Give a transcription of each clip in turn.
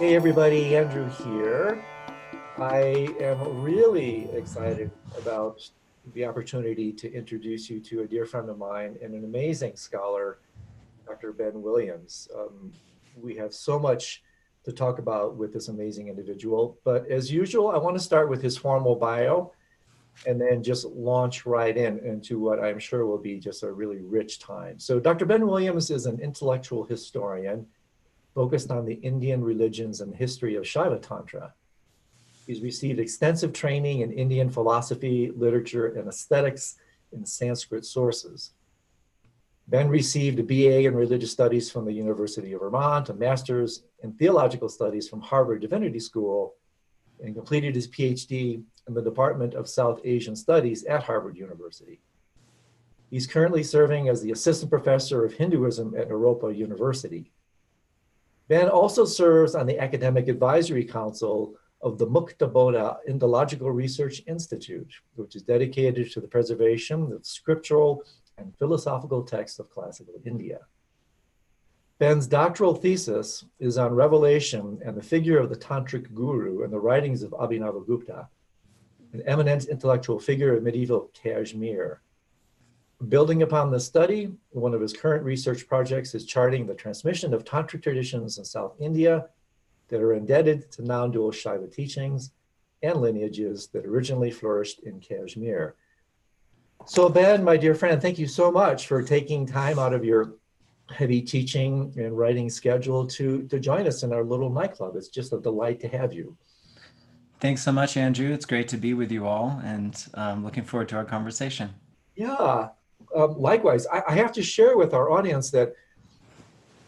Hey everybody, Andrew here. I am really excited about the opportunity to introduce you to a dear friend of mine and an amazing scholar, Dr. Ben Williams. Um, we have so much to talk about with this amazing individual, but as usual, I want to start with his formal bio and then just launch right in into what I'm sure will be just a really rich time. So Dr. Ben Williams is an intellectual historian focused on the Indian religions and history of Shaiva Tantra. He's received extensive training in Indian philosophy, literature, and aesthetics in Sanskrit sources. Ben received a BA in religious studies from the University of Vermont, a master's in theological studies from Harvard Divinity School, and completed his PhD in the Department of South Asian Studies at Harvard University. He's currently serving as the assistant professor of Hinduism at Naropa University. Ben also serves on the Academic Advisory Council of the Mukta Bodha Indological Research Institute, which is dedicated to the preservation of scriptural and philosophical texts of classical India. Ben's doctoral thesis is on revelation and the figure of the Tantric guru in the writings of Abhinavagupta, an eminent intellectual figure of medieval Kashmir. Building upon this study, one of his current research projects is charting the transmission of Tantric traditions in South India that are indebted to non-dual Shaiva teachings and lineages that originally flourished in Kashmir. So Ben, my dear friend, thank you so much for taking time out of your heavy teaching and writing schedule to, to join us in our little nightclub. It's just a delight to have you. Thanks so much, Andrew. It's great to be with you all and um, looking forward to our conversation. Yeah, um, likewise. I, I have to share with our audience that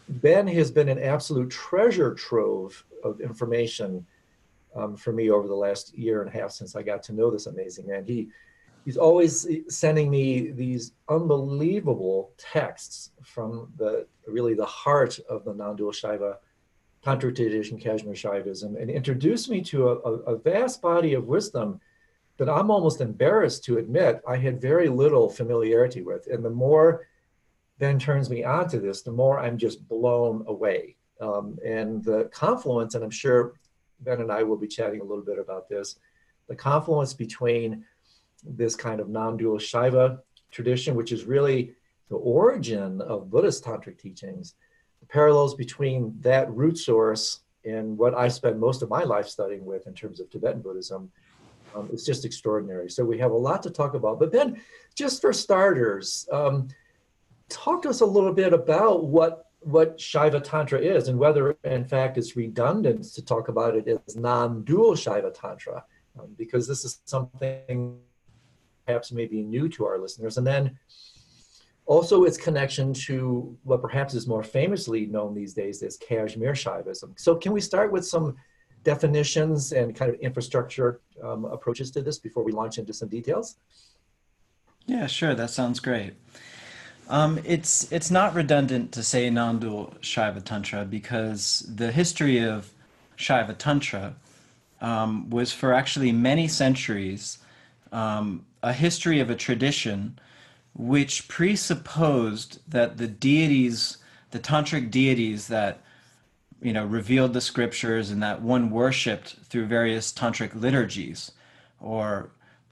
Ben has been an absolute treasure trove of information um, for me over the last year and a half since I got to know this amazing man. He he's always sending me these unbelievable texts from the really the heart of the non-dual Shaiva Tantra tradition, Kashmir Shaivism, and introduced me to a, a, a vast body of wisdom that I'm almost embarrassed to admit I had very little familiarity with. And the more Ben turns me on to this, the more I'm just blown away. Um, and the confluence, and I'm sure Ben and I will be chatting a little bit about this, the confluence between this kind of non-dual Shaiva tradition, which is really the origin of Buddhist tantric teachings, the parallels between that root source and what I spend most of my life studying with in terms of Tibetan Buddhism, um, it's just extraordinary. So we have a lot to talk about. But then, just for starters, um, talk to us a little bit about what what Shaiva Tantra is and whether, in fact, it's redundant to talk about it as non-dual Shaiva Tantra, um, because this is something perhaps maybe new to our listeners. And then also its connection to what perhaps is more famously known these days as Kashmir Shaivism. So can we start with some definitions and kind of infrastructure um, approaches to this before we launch into some details? Yeah, sure. That sounds great. Um, it's it's not redundant to say non-dual Shaiva Tantra because the history of Shaiva Tantra um, was for actually many centuries um, a history of a tradition which presupposed that the deities, the tantric deities that you know revealed the scriptures and that one worshipped through various tantric liturgies or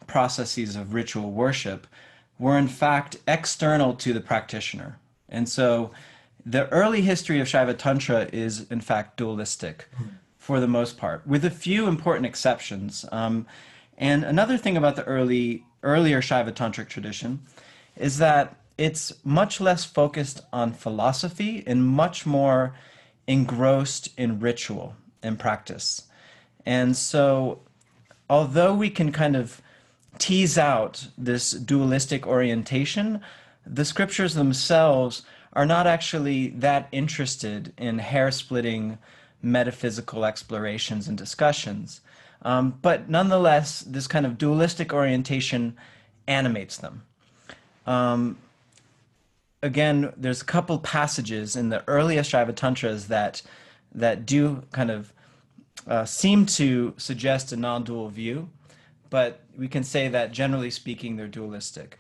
processes of ritual worship were in fact external to the practitioner. And so the early history of Shaiva Tantra is in fact dualistic for the most part, with a few important exceptions. Um, and another thing about the early earlier Shaiva Tantric tradition is that it's much less focused on philosophy and much more engrossed in ritual and practice. And so although we can kind of tease out this dualistic orientation, the scriptures themselves are not actually that interested in hair splitting metaphysical explorations and discussions. Um, but nonetheless, this kind of dualistic orientation animates them. Um, again, there's a couple passages in the earliest Shaiva Tantras that, that do kind of uh, seem to suggest a non dual view but we can say that generally speaking, they're dualistic.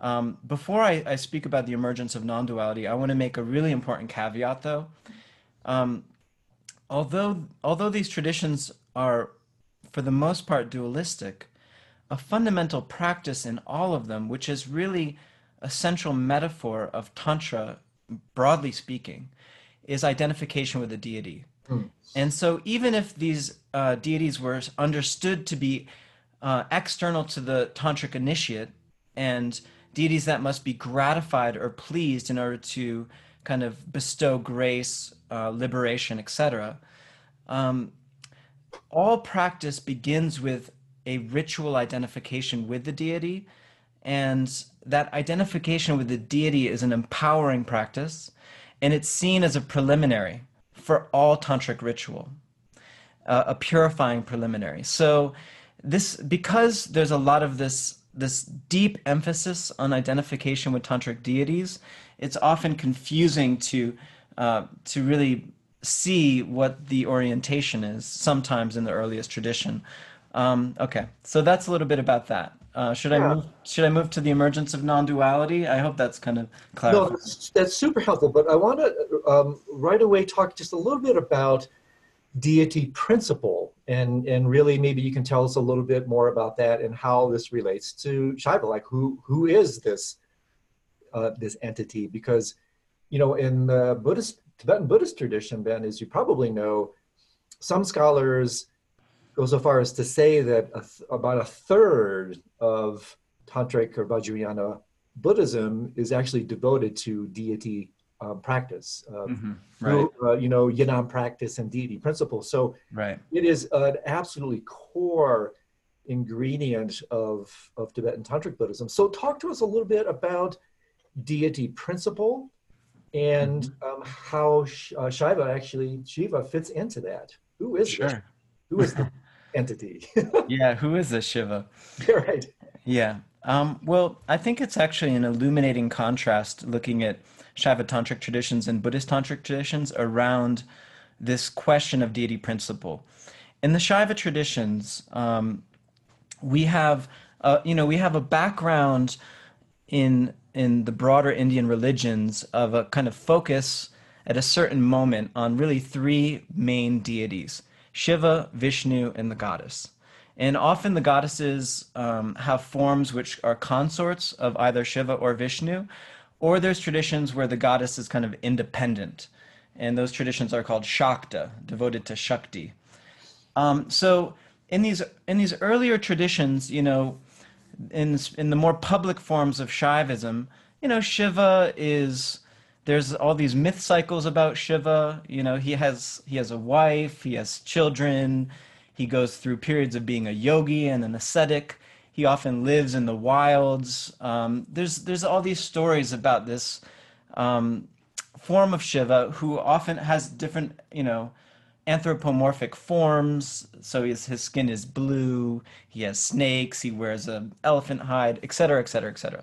Um, before I, I, speak about the emergence of non-duality, I want to make a really important caveat though. Um, although although these traditions are for the most part dualistic, a fundamental practice in all of them, which is really a central metaphor of Tantra, broadly speaking, is identification with a deity. Mm. And so, even if these uh, deities were understood to be uh, external to the tantric initiate and deities that must be gratified or pleased in order to kind of bestow grace, uh, liberation, etc., um, all practice begins with a ritual identification with the deity. And that identification with the deity is an empowering practice, and it's seen as a preliminary for all tantric ritual, uh, a purifying preliminary. So, this because there's a lot of this this deep emphasis on identification with tantric deities, it's often confusing to uh, to really see what the orientation is sometimes in the earliest tradition. Um, okay, so that's a little bit about that. Uh, should I move? Should I move to the emergence of non-duality? I hope that's kind of No, that's, that's super helpful. But I want to um, right away talk just a little bit about deity principle, and and really maybe you can tell us a little bit more about that and how this relates to Shiva. Like who who is this uh, this entity? Because you know in the Buddhist Tibetan Buddhist tradition, Ben, as you probably know, some scholars go so far as to say that a th- about a third of tantric or Vajrayana Buddhism is actually devoted to deity um, practice, uh, Mhm, Right, uh, you know, Yidam practice and deity principle. So right. it is an absolutely core ingredient of, of Tibetan Tantric Buddhism. So talk to us a little bit about deity principle and Mm-hmm. um, how Sh- uh, Shiva actually, Shiva fits into that. Who is? Sure. Who is the entity? Yeah. Who is this Shiva? right. Yeah. Um, well, I think it's actually an illuminating contrast looking at Shaiva tantric traditions and Buddhist tantric traditions around this question of deity principle. In the Shaiva traditions, um, we have, uh, you know, we have a background in in the broader Indian religions of a kind of focus at a certain moment on really three main deities: Shiva, Vishnu, and the goddess. And often the goddesses um, have forms which are consorts of either Shiva or Vishnu, or there's traditions where the goddess is kind of independent, and those traditions are called Shakta, devoted to Shakti. Um, so in these in these earlier traditions, you know, in in the more public forms of Shaivism, you know, Shiva is there's all these myth cycles about Shiva. You know, he has he has a wife, he has children, he goes through periods of being a yogi and an ascetic. He often lives in the wilds. Um, there's there's all these stories about this um, form of Shiva who often has different, you know, anthropomorphic forms. So his, his skin is blue, he has snakes, he wears a elephant hide, etc., etc., etc.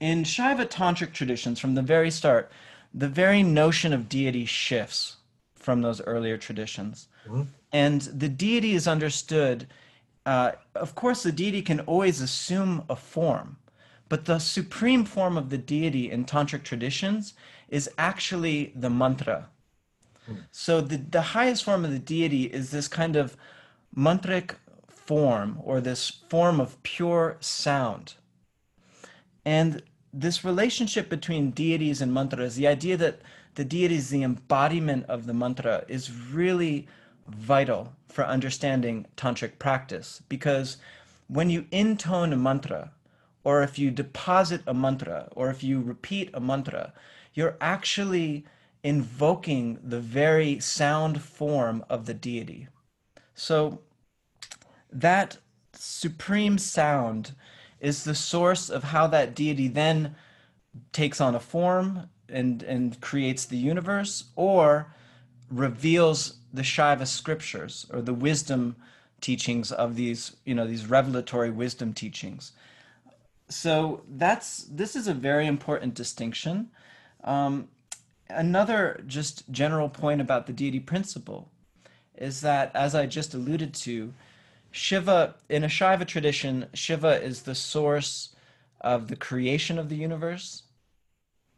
In Shaiva tantric traditions, from the very start, the very notion of deity shifts from those earlier traditions. And the deity is understood. Uh, of course, the deity can always assume a form, but the supreme form of the deity in tantric traditions is actually the mantra. So the, the highest form of the deity is this kind of mantric form or this form of pure sound. And this relationship between deities and mantras, the idea that the deity is the embodiment of the mantra, is really vital for understanding tantric practice. Because when you intone a mantra, or if you deposit a mantra, or if you repeat a mantra, you're actually invoking the very sound form of the deity. So that supreme sound is the source of how that deity then takes on a form and and creates the universe or reveals the Shiva scriptures or the wisdom teachings of these you know these revelatory wisdom teachings. So that's this is a very important distinction. Um, another just general point about the deity principle is that as i just alluded to Shiva, in a Shaiva tradition, Shiva is the source of the creation of the universe,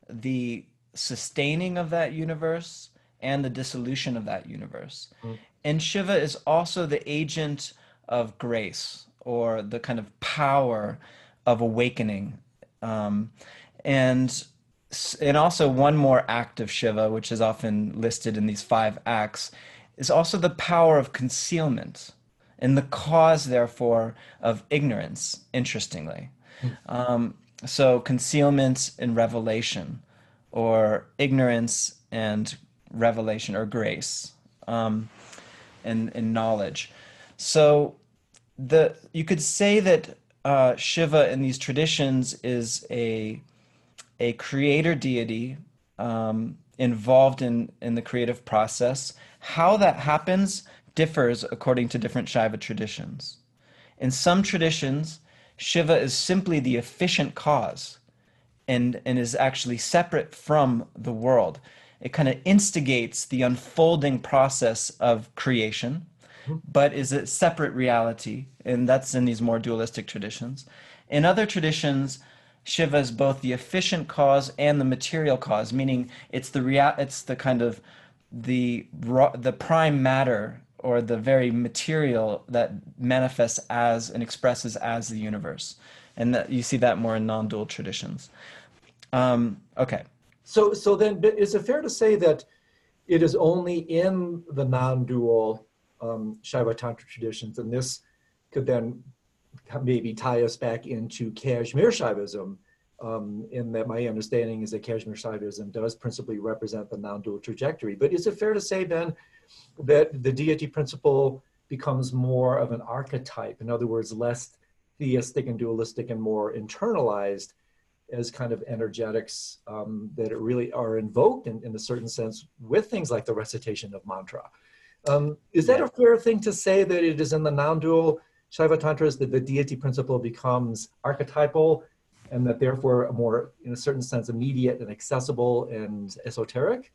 the sustaining of that universe, and the dissolution of that universe. Mm. And Shiva is also the agent of grace or the kind of power of awakening. Um, and and also one more act of Shiva, which is often listed in these five acts, is also the power of concealment and the cause, therefore, of ignorance, interestingly. Um, so, concealment and revelation, or ignorance and revelation, or grace, um, and, and knowledge. So, the you could say that uh, Shiva in these traditions is a a creator deity um, involved in in the creative process. How that happens differs according to different Shaiva traditions. In some traditions, Shiva is simply the efficient cause and, and is actually separate from the world. It kind of instigates the unfolding process of creation, but is a separate reality. And that's in these more dualistic traditions. In other traditions, Shiva is both the efficient cause and the material cause, meaning it's the rea- it's the kind of the the prime matter or the very material that manifests as and expresses as the universe. And that you see that more in non-dual traditions. Um, okay. So, so then, is it fair to say that it is only in the non-dual um, Shaiva Tantra traditions, and this could then maybe tie us back into Kashmir Shaivism, um, in that my understanding is that Kashmir Shaivism does principally represent the non-dual trajectory. But is it fair to say then that the deity principle becomes more of an archetype. In other words, less theistic and dualistic and more internalized as kind of energetics um, that really are invoked in, in a certain sense with things like the recitation of mantra. Um, is that a fair thing to say that it is in the non-dual Shaiva Tantras that the deity principle becomes archetypal and that therefore more, in a certain sense, immediate and accessible and esoteric?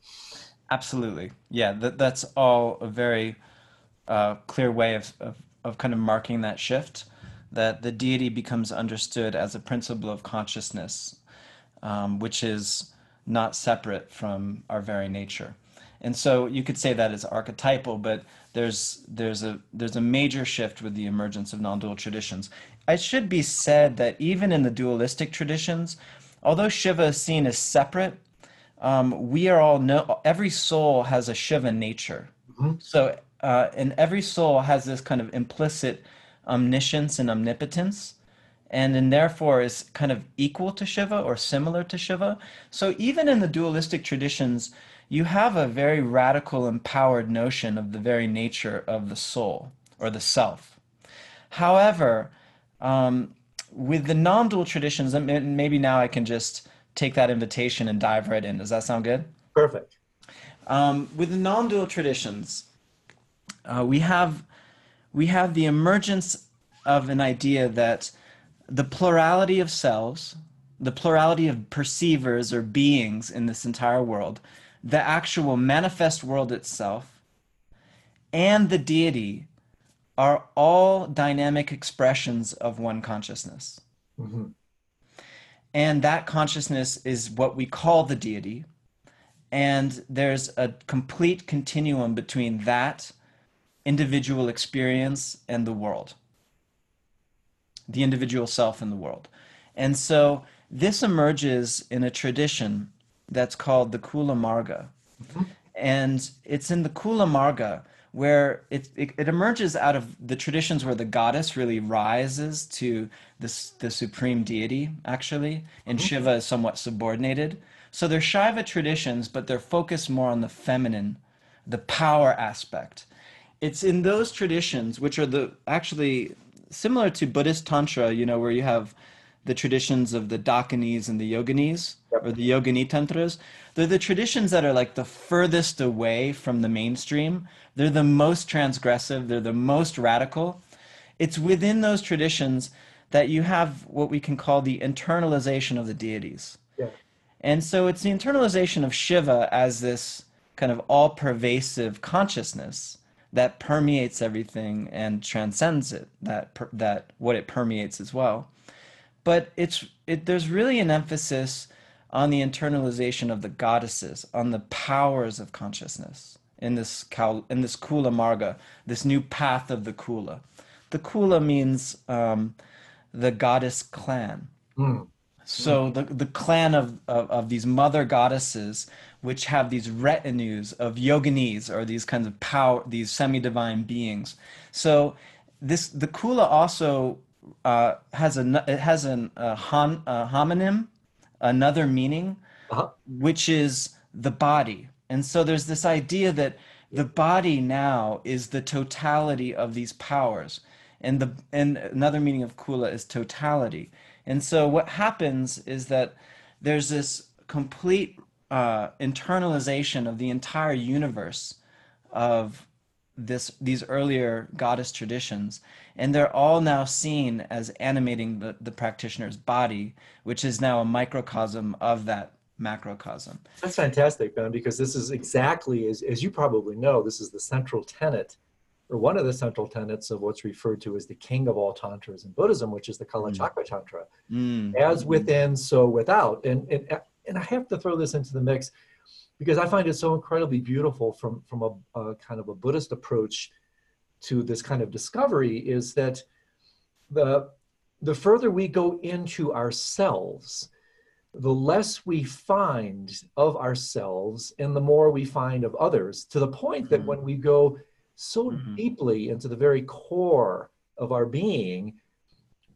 Absolutely. Yeah, that, that's all a very uh, clear way of, of, of kind of marking that shift that the deity becomes understood as a principle of consciousness, um, which is not separate from our very nature. And so you could say that is archetypal, but there's there's a there's a major shift with the emergence of non-dual traditions. It should be said that even in the dualistic traditions, although Shiva is seen as separate um, we are all know every soul has a Shiva nature. Mm-hmm. So, uh, and every soul has this kind of implicit omniscience and omnipotence, and then therefore is kind of equal to Shiva or similar to Shiva. So, even in the dualistic traditions, you have a very radical, empowered notion of the very nature of the soul or the self. However, um, with the non dual traditions, and maybe now I can just take that invitation and dive right in. Does that sound good? Perfect. Um, with the non-dual traditions, uh, we have we have the emergence of an idea that the plurality of selves, the plurality of perceivers or beings in this entire world, the actual manifest world itself, and the deity are all dynamic expressions of one consciousness. Mm-hmm. And that consciousness is what we call the deity. And there's a complete continuum between that individual experience and the world, the individual self and the world. And so this emerges in a tradition that's called the Kula Marga. Mm-hmm. And it's in the Kula Marga where it, it, it, emerges out of the traditions where the goddess really rises to this, the supreme deity, actually, and mm-hmm. Shiva is somewhat subordinated. So they're Shaiva traditions, but they're focused more on the feminine, the power aspect. It's in those traditions, which are the actually similar to Buddhist Tantra, you know, where you have the traditions of the Dakinis and the Yoginis, yep. or the Yogini Tantras. They're the traditions that are like the furthest away from the mainstream. They're the most transgressive, they're the most radical. It's within those traditions that you have what we can call the internalization of the deities. Yeah. And so it's the internalization of Shiva as this kind of all pervasive consciousness that permeates everything and transcends it, that, that what it permeates as well but it's it, there's really an emphasis on the internalization of the goddesses, on the powers of consciousness in this in this Kula Marga, this new path of the Kula. The Kula means um, the goddess clan. Mm. So the, the clan of, of, of, these mother goddesses, which have these retinues of yoginis or these kinds of power, these semi-divine beings. So this the kula also uh, has a it has an a, hon, a homonym, another meaning, uh-huh. which is the body. And so there's this idea that the body now is the totality of these powers. And the and another meaning of kula is totality. And so what happens is that there's this complete uh, internalization of the entire universe of this these earlier goddess traditions. And they're all now seen as animating the, the practitioner's body which is now a microcosm of that macrocosm that's fantastic ben because this is exactly as, as you probably know this is the central tenet or one of the central tenets of what's referred to as the king of all tantras in Buddhism, which is the Kala mm. Chakra Tantra. Mm. As within, so without. And, and, and I have to throw this into the mix because I find it so incredibly beautiful from, from a, a kind of a Buddhist approach to this kind of discovery is that the, the further we go into ourselves, the less we find of ourselves and the more we find of others to the point that mm. when we go so mm-hmm. deeply into the very core of our being,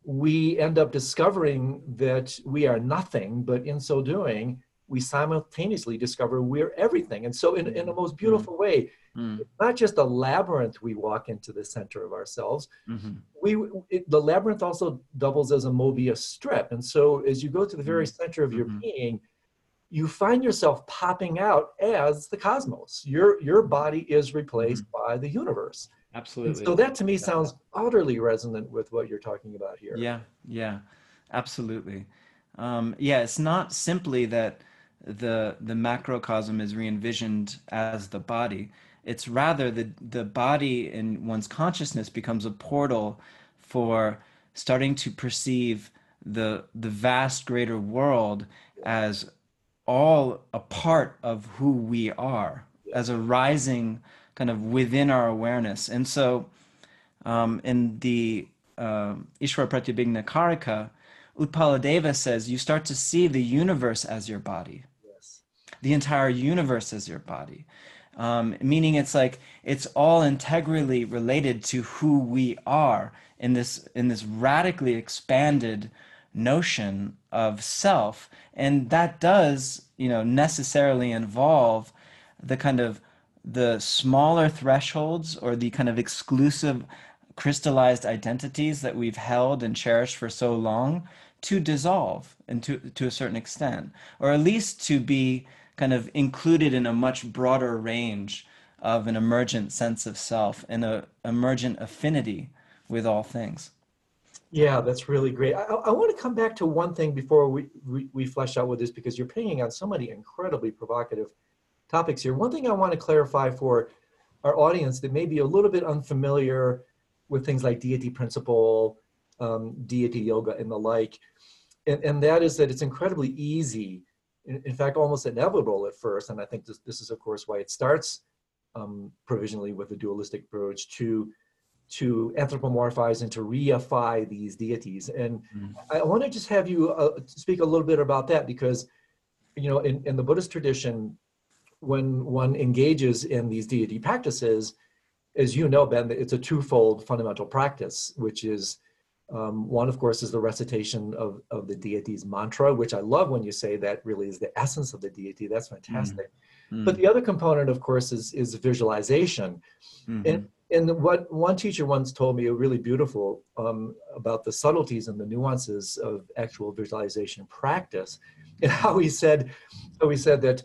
we end up discovering that we are nothing, but in so doing, we simultaneously discover we're everything. And so, in, in a most mm-hmm. beautiful way, mm-hmm. not just a labyrinth we walk into the center of ourselves, mm-hmm. we it, the labyrinth also doubles as a Mobius strip. And so, as you go to the very mm-hmm. center of your mm-hmm. being, you find yourself popping out as the cosmos. Your your body is replaced mm-hmm. by the universe. Absolutely. And so that to me sounds utterly resonant with what you're talking about here. Yeah, yeah, absolutely. Um, yeah, it's not simply that the the macrocosm is re-envisioned as the body. It's rather the the body in one's consciousness becomes a portal for starting to perceive the the vast greater world as all a part of who we are as a rising kind of within our awareness. And so um, in the uh, Ishvara Pratyabhijna Karika, Utpaladeva says you start to see the universe as your body. The entire universe as your body. Um, meaning it's like it's all integrally related to who we are in this in this radically expanded notion of self and that does you know necessarily involve the kind of the smaller thresholds or the kind of exclusive crystallized identities that we've held and cherished for so long to dissolve and to to a certain extent or at least to be kind of included in a much broader range of an emergent sense of self and a emergent affinity with all things yeah, that's really great. I, I want to come back to one thing before we, we, we flesh out with this because you're pinging on so many incredibly provocative topics here. One thing I want to clarify for our audience that may be a little bit unfamiliar with things like deity principle, um, deity yoga, and the like, and, and that is that it's incredibly easy, in, in, fact, almost inevitable at first, and I think this, this is, of course, why it starts um, provisionally with a dualistic approach to to anthropomorphize and to reify these deities. And mm. I want to just have you uh, speak a little bit about that because, you know, in, in the Buddhist tradition, when one engages in these deity practices, as you know, Ben, it's a twofold fundamental practice, which is um, one, of course, is the recitation of, of the deity's mantra, which I love when you say that really is the essence of the deity. That's mm. fantastic. Mm. But the other component, of course, is, is visualization. Mm-hmm. And and what one teacher once told me, really beautiful, um, about the subtleties and the nuances of actual visualization practice, and how he said, how he said that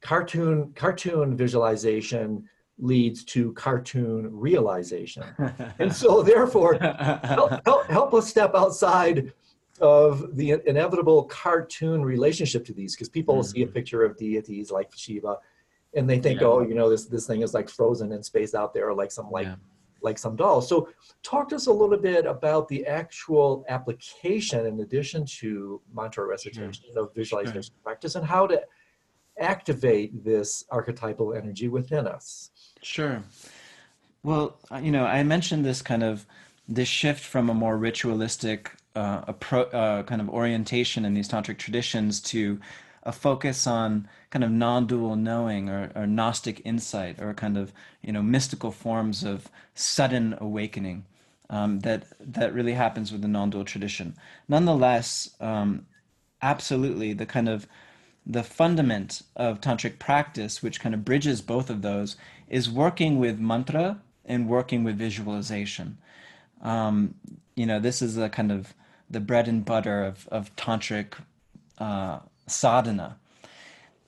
cartoon cartoon visualization leads to cartoon realization, and so therefore, help, help, help us step outside of the inevitable cartoon relationship to these, because people mm-hmm. see a picture of deities like Shiva and they think, yeah. oh, you know, this this thing is like frozen in space out there, or like some like yeah. like some dolls. So, talk to us a little bit about the actual application in addition to mantra recitation of visualization practice and how to activate this archetypal energy within us. Sure. Well, uh, you know, I mentioned this kind of this shift from a more ritualistic uh, uh, kind of orientation in these tantric traditions to a focus on kind of non-dual knowing or, or gnostic insight or kind of you know mystical forms of sudden awakening um, that that really happens with the non-dual tradition. Nonetheless, um, absolutely the kind of the fundament of tantric practice, which kind of bridges both of those, is working with mantra and working with visualization. Um, you know, this is a kind of the bread and butter of of tantric uh, sadhana.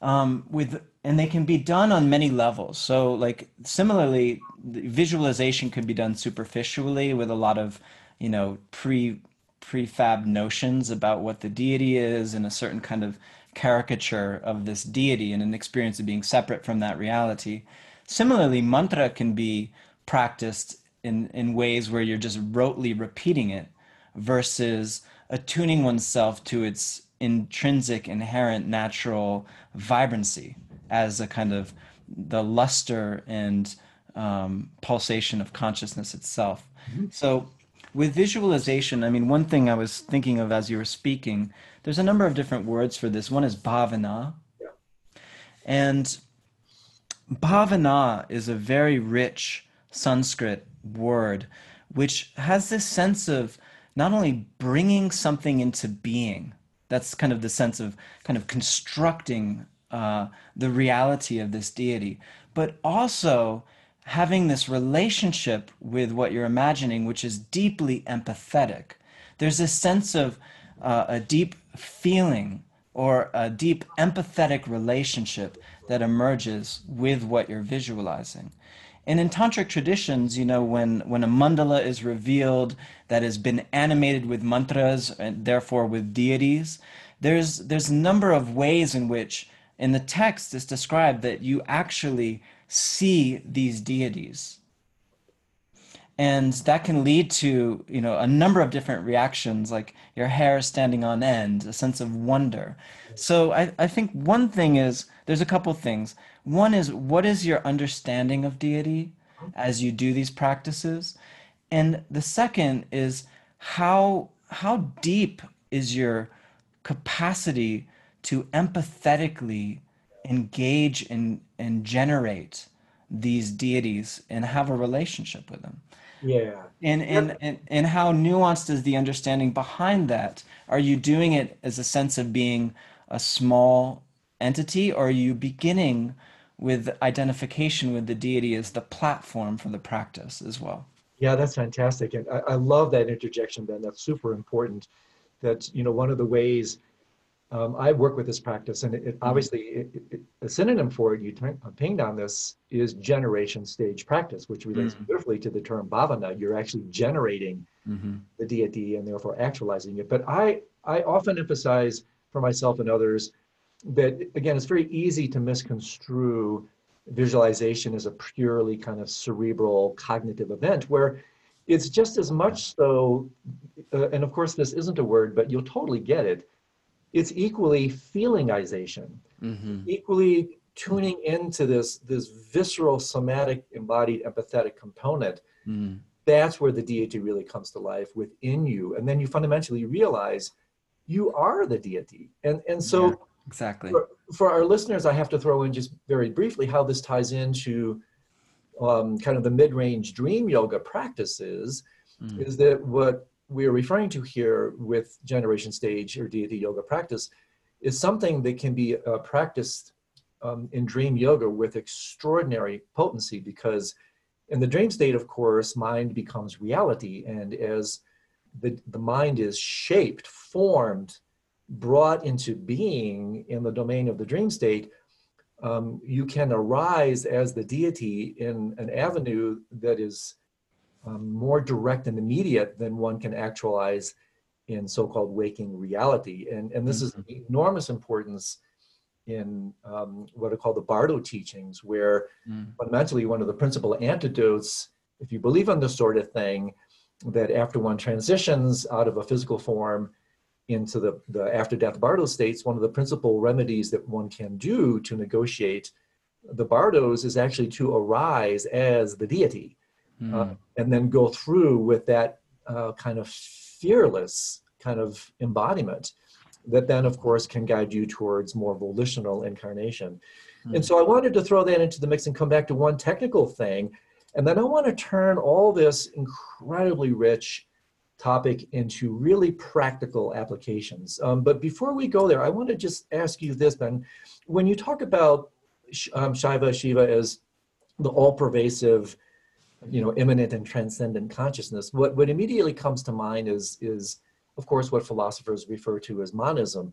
Um, with and they can be done on many levels. So, like similarly, visualization can be done superficially with a lot of, you know, pre prefab notions about what the deity is and a certain kind of caricature of this deity and an experience of being separate from that reality. Similarly, mantra can be practiced in, in ways where you're just rotely repeating it versus attuning oneself to its intrinsic, inherent, natural vibrancy as a kind of the luster and um, pulsation of consciousness itself. Mm-hmm. So, with visualization, I mean, one thing I was thinking of as you were speaking, there's a number of different words for this. One is bhavana. Yeah. And bhavana is a very rich Sanskrit word, which has this sense of not only bringing something into being, that's kind of the sense of kind of constructing uh, the reality of this deity, but also having this relationship with what you're imagining, which is deeply empathetic. There's a sense of uh, a deep feeling or a deep empathetic relationship that emerges with what you're visualizing. And in tantric traditions, you know, when, when a mandala is revealed that has been animated with mantras and therefore with deities, there's, there's a number of ways in which in the text is described that you actually see these deities. And that can lead to, you know, a number of different reactions, like your hair standing on end, a sense of wonder. So I, I think one thing is there's a couple things. One is what is your understanding of deity as you do these practices? And the second is how how deep is your capacity to empathetically engage and, and generate these deities and have a relationship with them. Yeah. And, and, and, and how nuanced is the understanding behind that? Are you doing it as a sense of being a small entity, or are you beginning with identification with the deity as the platform for the practice as well? Yeah, that's fantastic. And I, I love that interjection, Ben. That's super important. That, you know, one of the ways um, I work with this practice, and it, it mm-hmm. obviously it, it, a synonym for it, you pinged on this, is generation stage practice, which relates mm-hmm. beautifully to the term bhavana. You're actually generating mm-hmm. the deity and therefore actualizing it. But I, I often emphasize for myself and others that, again, it's very easy to misconstrue visualization as a purely kind of cerebral cognitive event where it's just as much so, uh, and of course, this isn't a word, but you'll totally get it it's equally feelingization, mm-hmm. equally tuning into this this visceral, somatic, embodied, empathetic component. Mm. That's where the deity really comes to life within you, and then you fundamentally realize you are the deity. And and so yeah, exactly for, for, our listeners, I have to throw in just very briefly how this ties into um, kind of the mid-range dream yoga practices. Mm. Is that what we're referring to here with generation stage or deity yoga practice is something that can be uh, practiced um, in dream yoga with extraordinary potency because in the dream state of course mind becomes reality. And as the, the mind is shaped formed brought into being in the domain of the dream state um, you can arise as the deity in an avenue that is um, more direct and immediate than one can actualize in so-called waking reality. And, and this mm-hmm. is enormous importance in um, what are called the Bardo teachings, where mm. fundamentally one of the principal antidotes if you believe in this sort of thing, that after one transitions out of a physical form into the, the after death bardo states, one of the principal remedies that one can do to negotiate the bardos is actually to arise as the deity mm. uh, and then go through with that uh, kind of fearless kind of embodiment that then of course can guide you towards more volitional incarnation mm. and so i wanted to throw that into the mix and come back to one technical thing and then i want to turn all this incredibly rich topic into really practical applications. Um, but before we go there, I want to just ask you this, Ben. When you talk about um, Shaiva Shiva as the all-pervasive, you know, immanent and transcendent consciousness, what, what immediately comes to mind is, is, of course, what philosophers refer to as monism.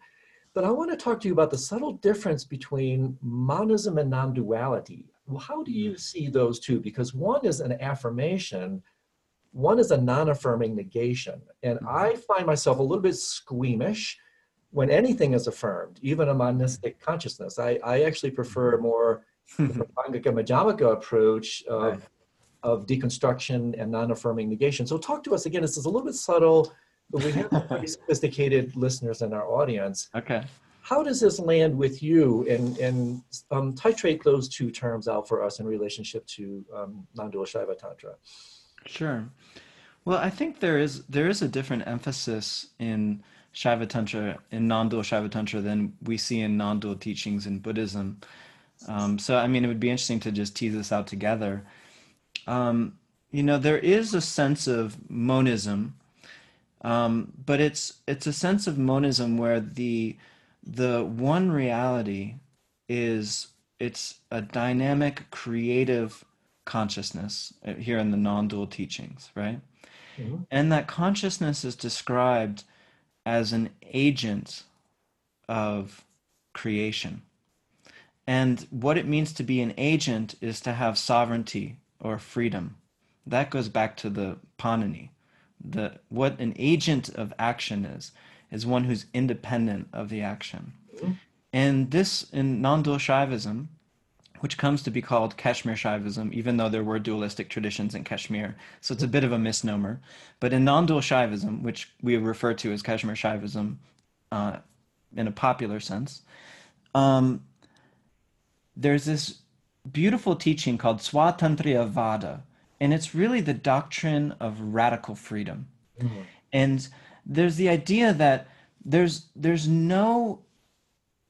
But I want to talk to you about the subtle difference between monism and non-duality. How do you see those two? Because one is an affirmation one is a non affirming negation. And mm-hmm. I find myself a little bit squeamish when anything is affirmed, even a monistic consciousness. I, I actually prefer a more Prasangika Madhyamaka approach of, right. Of deconstruction and non affirming negation. So, talk to us again. This is a little bit subtle, but we have pretty sophisticated listeners in our audience. Okay. How does this land with you and, and um, titrate those two terms out for us in relationship to um, non dual Shaiva Tantra? Sure. Well, I think there is there is a different emphasis in Shaiva Tantra, in non-dual Shaiva Tantra, than we see in non-dual teachings in Buddhism. Um, so, I mean, it would be interesting to just tease this out together. Um, you know, there is a sense of monism, um, but it's it's a sense of monism where the the one reality is it's a dynamic, creative consciousness uh, here in the non-dual teachings, right? Mm-hmm. And that consciousness is described as an agent of creation. And what it means to be an agent is to have sovereignty or freedom. That goes back to the Panini. The, what an agent of action is, is one who's independent of the action. Mm-hmm. And this, in non dual Shaivism, which comes to be called Kashmir Shaivism, even though there were dualistic traditions in Kashmir. So it's a bit of a misnomer. But in non dual Shaivism, which we refer to as Kashmir Shaivism uh, in a popular sense, um, there's this beautiful teaching called Swatantriya Vada, and it's really the doctrine of radical freedom. Mm-hmm. And there's the idea that there's there's no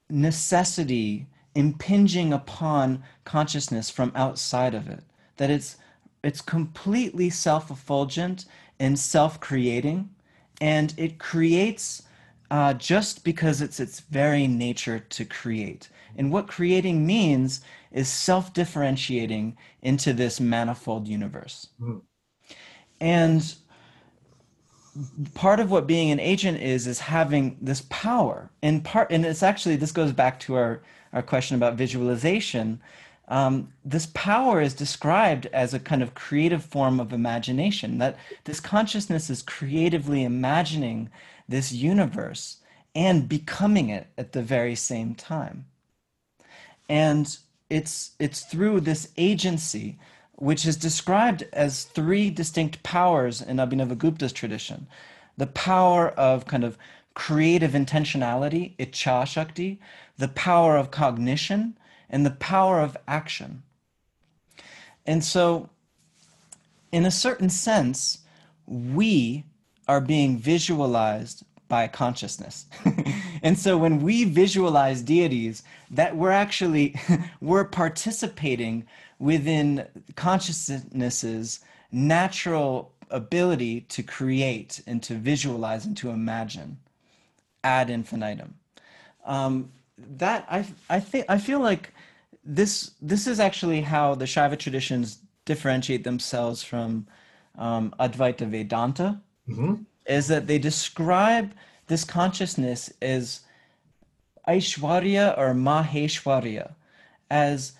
necessity impinging upon consciousness from outside of it that it's it's completely self-effulgent and self-creating and it creates uh, just because it's its very nature to create and what creating means is self-differentiating into this manifold universe mm. and part of what being an agent is is having this power and part and it's actually this goes back to our our question about visualization, um, this power is described as a kind of creative form of imagination, that this consciousness is creatively imagining this universe and becoming it at the very same time. And it's, it's through this agency, which is described as three distinct powers in Abhinavagupta's tradition the power of kind of creative intentionality, icha shakti, the power of cognition, and the power of action. And so, in a certain sense, we are being visualized by consciousness. and so when we visualize deities, that we're actually we're participating within consciousness's natural ability to create and to visualize and to imagine ad infinitum. Um, that I I think I feel like this this is actually how the Shaiva traditions differentiate themselves from um, Advaita Vedanta. Mm-hmm. Is that they describe this consciousness as Aishwarya or Maheshwarya, as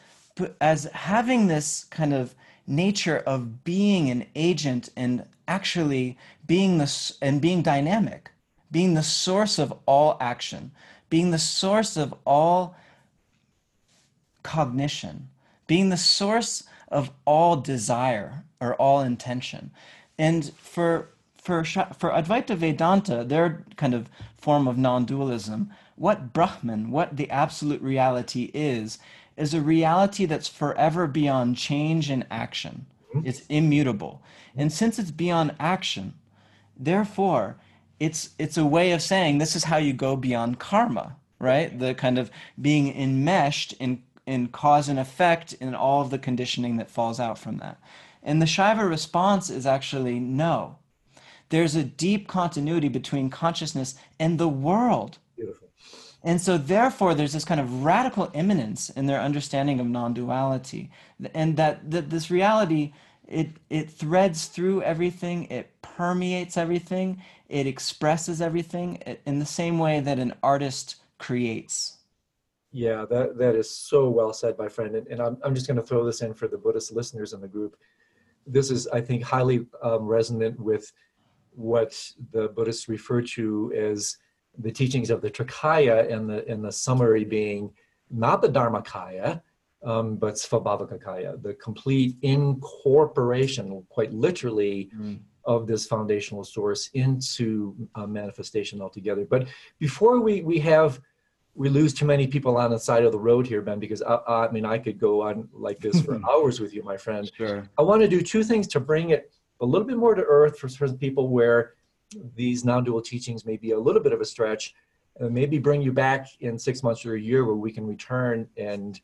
as having this kind of nature of being an agent and actually being this and being dynamic being the source of all action, being the source of all cognition, being the source of all desire or all intention. And for for for Advaita Vedanta, their kind of form of non-dualism, what Brahman, what the absolute reality is, is a reality that's forever beyond change and action. Hmm? It's immutable. And since it's beyond action, therefore, it's it's a way of saying this is how you go beyond karma, right? The kind of being enmeshed in in cause and effect in all of the conditioning that falls out from that. And the Shaiva response is actually no. There's a deep continuity between consciousness and the world. Beautiful. And so, therefore, there's this kind of radical immanence in their understanding of non duality. And that, that this reality, it, it threads through everything, it permeates everything, it expresses everything in the same way that an artist creates. Yeah, that, that is so well said, my friend. And, and I'm, I'm just going to throw this in for the Buddhist listeners in the group. This is, I think, highly um, resonant with what the Buddhists refer to as the teachings of the Trikaya, and the and the summary being not the Dharmakaya, um, but Svabhavikakaya, the complete incorporation, quite literally, mm. of this foundational source into manifestation altogether. But before we we have we lose too many people on the side of the road here, Ben, because I, I mean I could go on like this for hours with you, my friend. Sure. I want to do two things to bring it a little bit more to earth for certain people where these non-dual teachings may be a little bit of a stretch uh, maybe bring you back in six months or a year where we can return and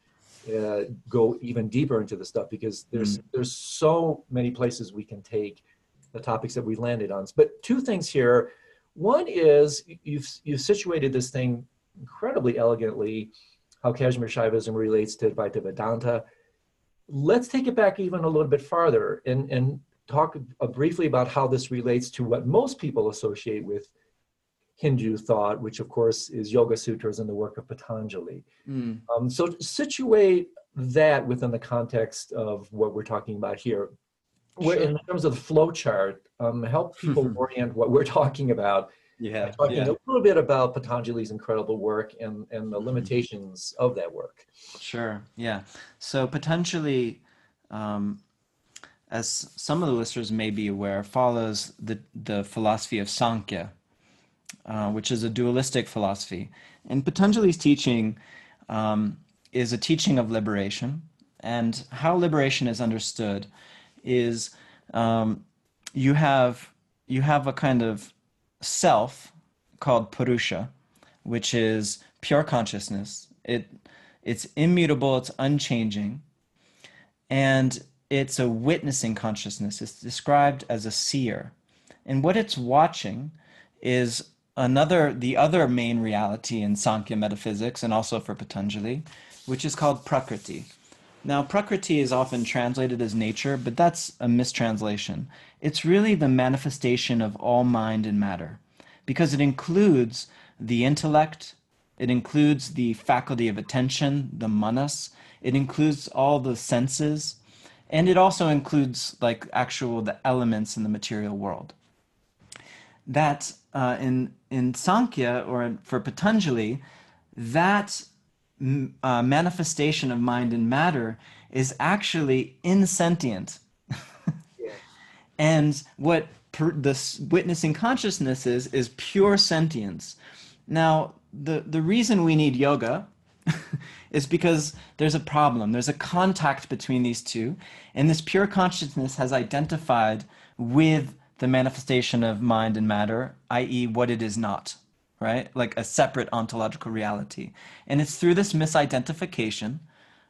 uh, go even deeper into the stuff because there's mm. there's so many places we can take the topics that we landed on but two things here one is you've you've situated this thing incredibly elegantly how Kashmir Shaivism relates to Advaita Vedanta. Let's take it back even a little bit farther and, and talk uh, briefly about how this relates to what most people associate with Hindu thought, which of course is Yoga Sutras and the work of Patanjali. Mm. Um, so situate that within the context of what we're talking about here. Sure. In terms of the flow chart, um, help people orient what we're talking about. Yeah, talking yeah. a little bit about Patanjali's incredible work and, and the mm-hmm. limitations mm. of that work. Sure, yeah. So Patanjali um, as some of the listeners may be aware, follows the, the philosophy of Sankhya, uh, which is a dualistic philosophy. And Patanjali's teaching um, is a teaching of liberation. And how liberation is understood is um, you have you have a kind of self called purusha, which is pure consciousness. It it's immutable, it's unchanging, and it's a witnessing consciousness. It's described as a seer. And what it's watching is another, the other main reality in Sankhya metaphysics and also for Patanjali, which is called Prakriti. Now, Prakriti is often translated as nature, but that's a mistranslation. It's really the manifestation of all mind and matter because it includes the intellect, it includes the faculty of attention, the manas, it includes all the senses, and it also includes like actual the elements in the material world. That uh, in in sankhya or for patanjali that uh, manifestation of mind and matter is actually insentient. Yeah. and what per, the witnessing consciousness is is pure sentience. Now the the reason we need yoga is because there's a problem. There's a contact between these two. And this pure consciousness has identified with the manifestation of mind and matter, i.e., what it is not, right? Like a separate ontological reality. And it's through this misidentification,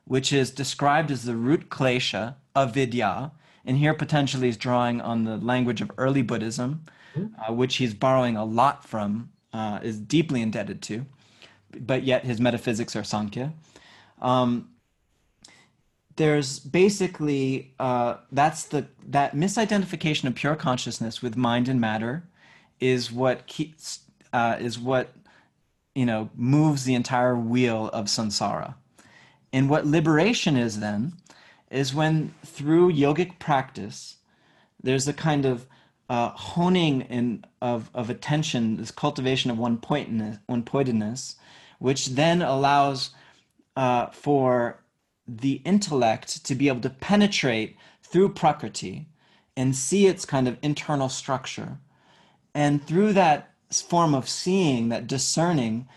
which is described as the root klesha of vidya. And here Patanjali is drawing on the language of early Buddhism, mm-hmm. uh, which he's borrowing a lot from, uh, is deeply indebted to, but yet his metaphysics are Sankhya. Um, there's basically uh, that's the that misidentification of pure consciousness with mind and matter is what keeps uh, is what you know moves the entire wheel of samsara. And what liberation is then is when through yogic practice there's a kind of uh, honing in of, of attention this cultivation of one pointedness one pointedness which then allows uh, for the intellect to be able to penetrate through Prakriti and see its kind of internal structure. And through that form of seeing, that discerning,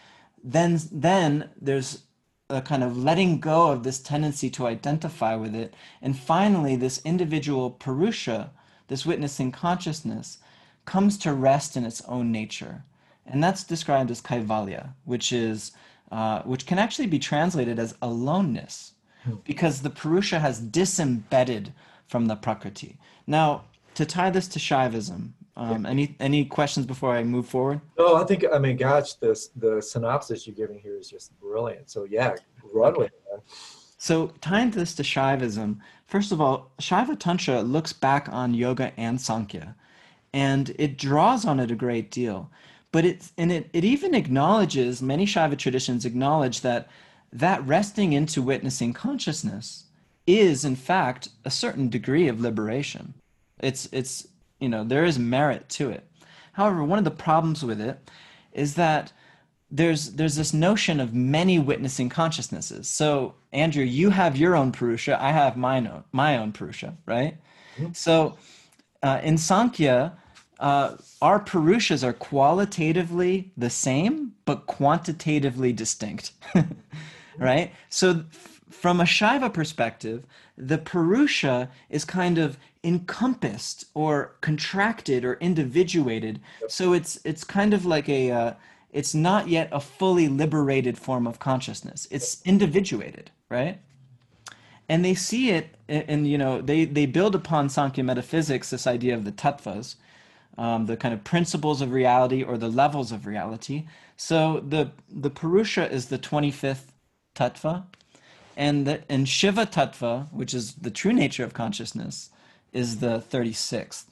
then then there's a kind of letting go of this tendency to identify with it. And finally, this individual Purusha, this witnessing consciousness, comes to rest in its own nature. And that's described as kaivalya, which is uh, which can actually be translated as aloneness, hmm. because the Purusha has disembedded from the Prakriti. Now, to tie this to Shaivism, um, any any questions before I move forward? No, I think I mean, gosh, this the synopsis you're giving here is just brilliant. So yeah, run with it. So tying this to Shaivism, first of all, Shaiva Tantra looks back on yoga and Sankhya, and it draws on it a great deal. But it and it, it even acknowledges many Shaiva traditions acknowledge that that resting into witnessing consciousness is in fact a certain degree of liberation. It's it's you know there is merit to it. However, one of the problems with it is that there's there's this notion of many witnessing consciousnesses. So Andrew, you have your own Purusha, I have my own my own Purusha, right? Mm-hmm. So uh, in Sankhya, uh, our Purushas are qualitatively the same, but quantitatively distinct, right? So from a Shaiva perspective, the Purusha is kind of encompassed or contracted or individuated. So it's it's kind of like a uh, it's not yet a fully liberated form of consciousness. It's individuated, right? And they see it, and you know, they they build upon Sankhya metaphysics this idea of the tattvas, um, the kind of principles of reality or the levels of reality. So the the Purusha is the twenty fifth tattva, and the and Shiva tattva, which is the true nature of consciousness, is the 36th.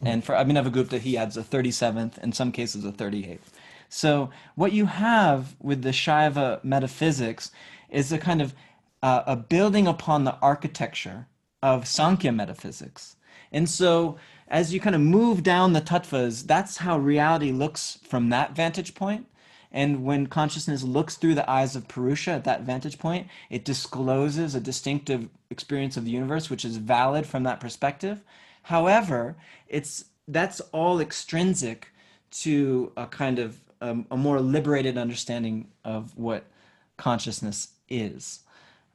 And for Abhinavagupta, he adds a 37th, in some cases a 38th. So what you have with the Shaiva metaphysics is a kind of uh, a building upon the architecture of Sankhya metaphysics. And so as you kind of move down the tattvas, that's how reality looks from that vantage point. And when consciousness looks through the eyes of Purusha at that vantage point, it discloses a distinctive experience of the universe, which is valid from that perspective. However, it's that's all extrinsic to a kind of um, a more liberated understanding of what consciousness is.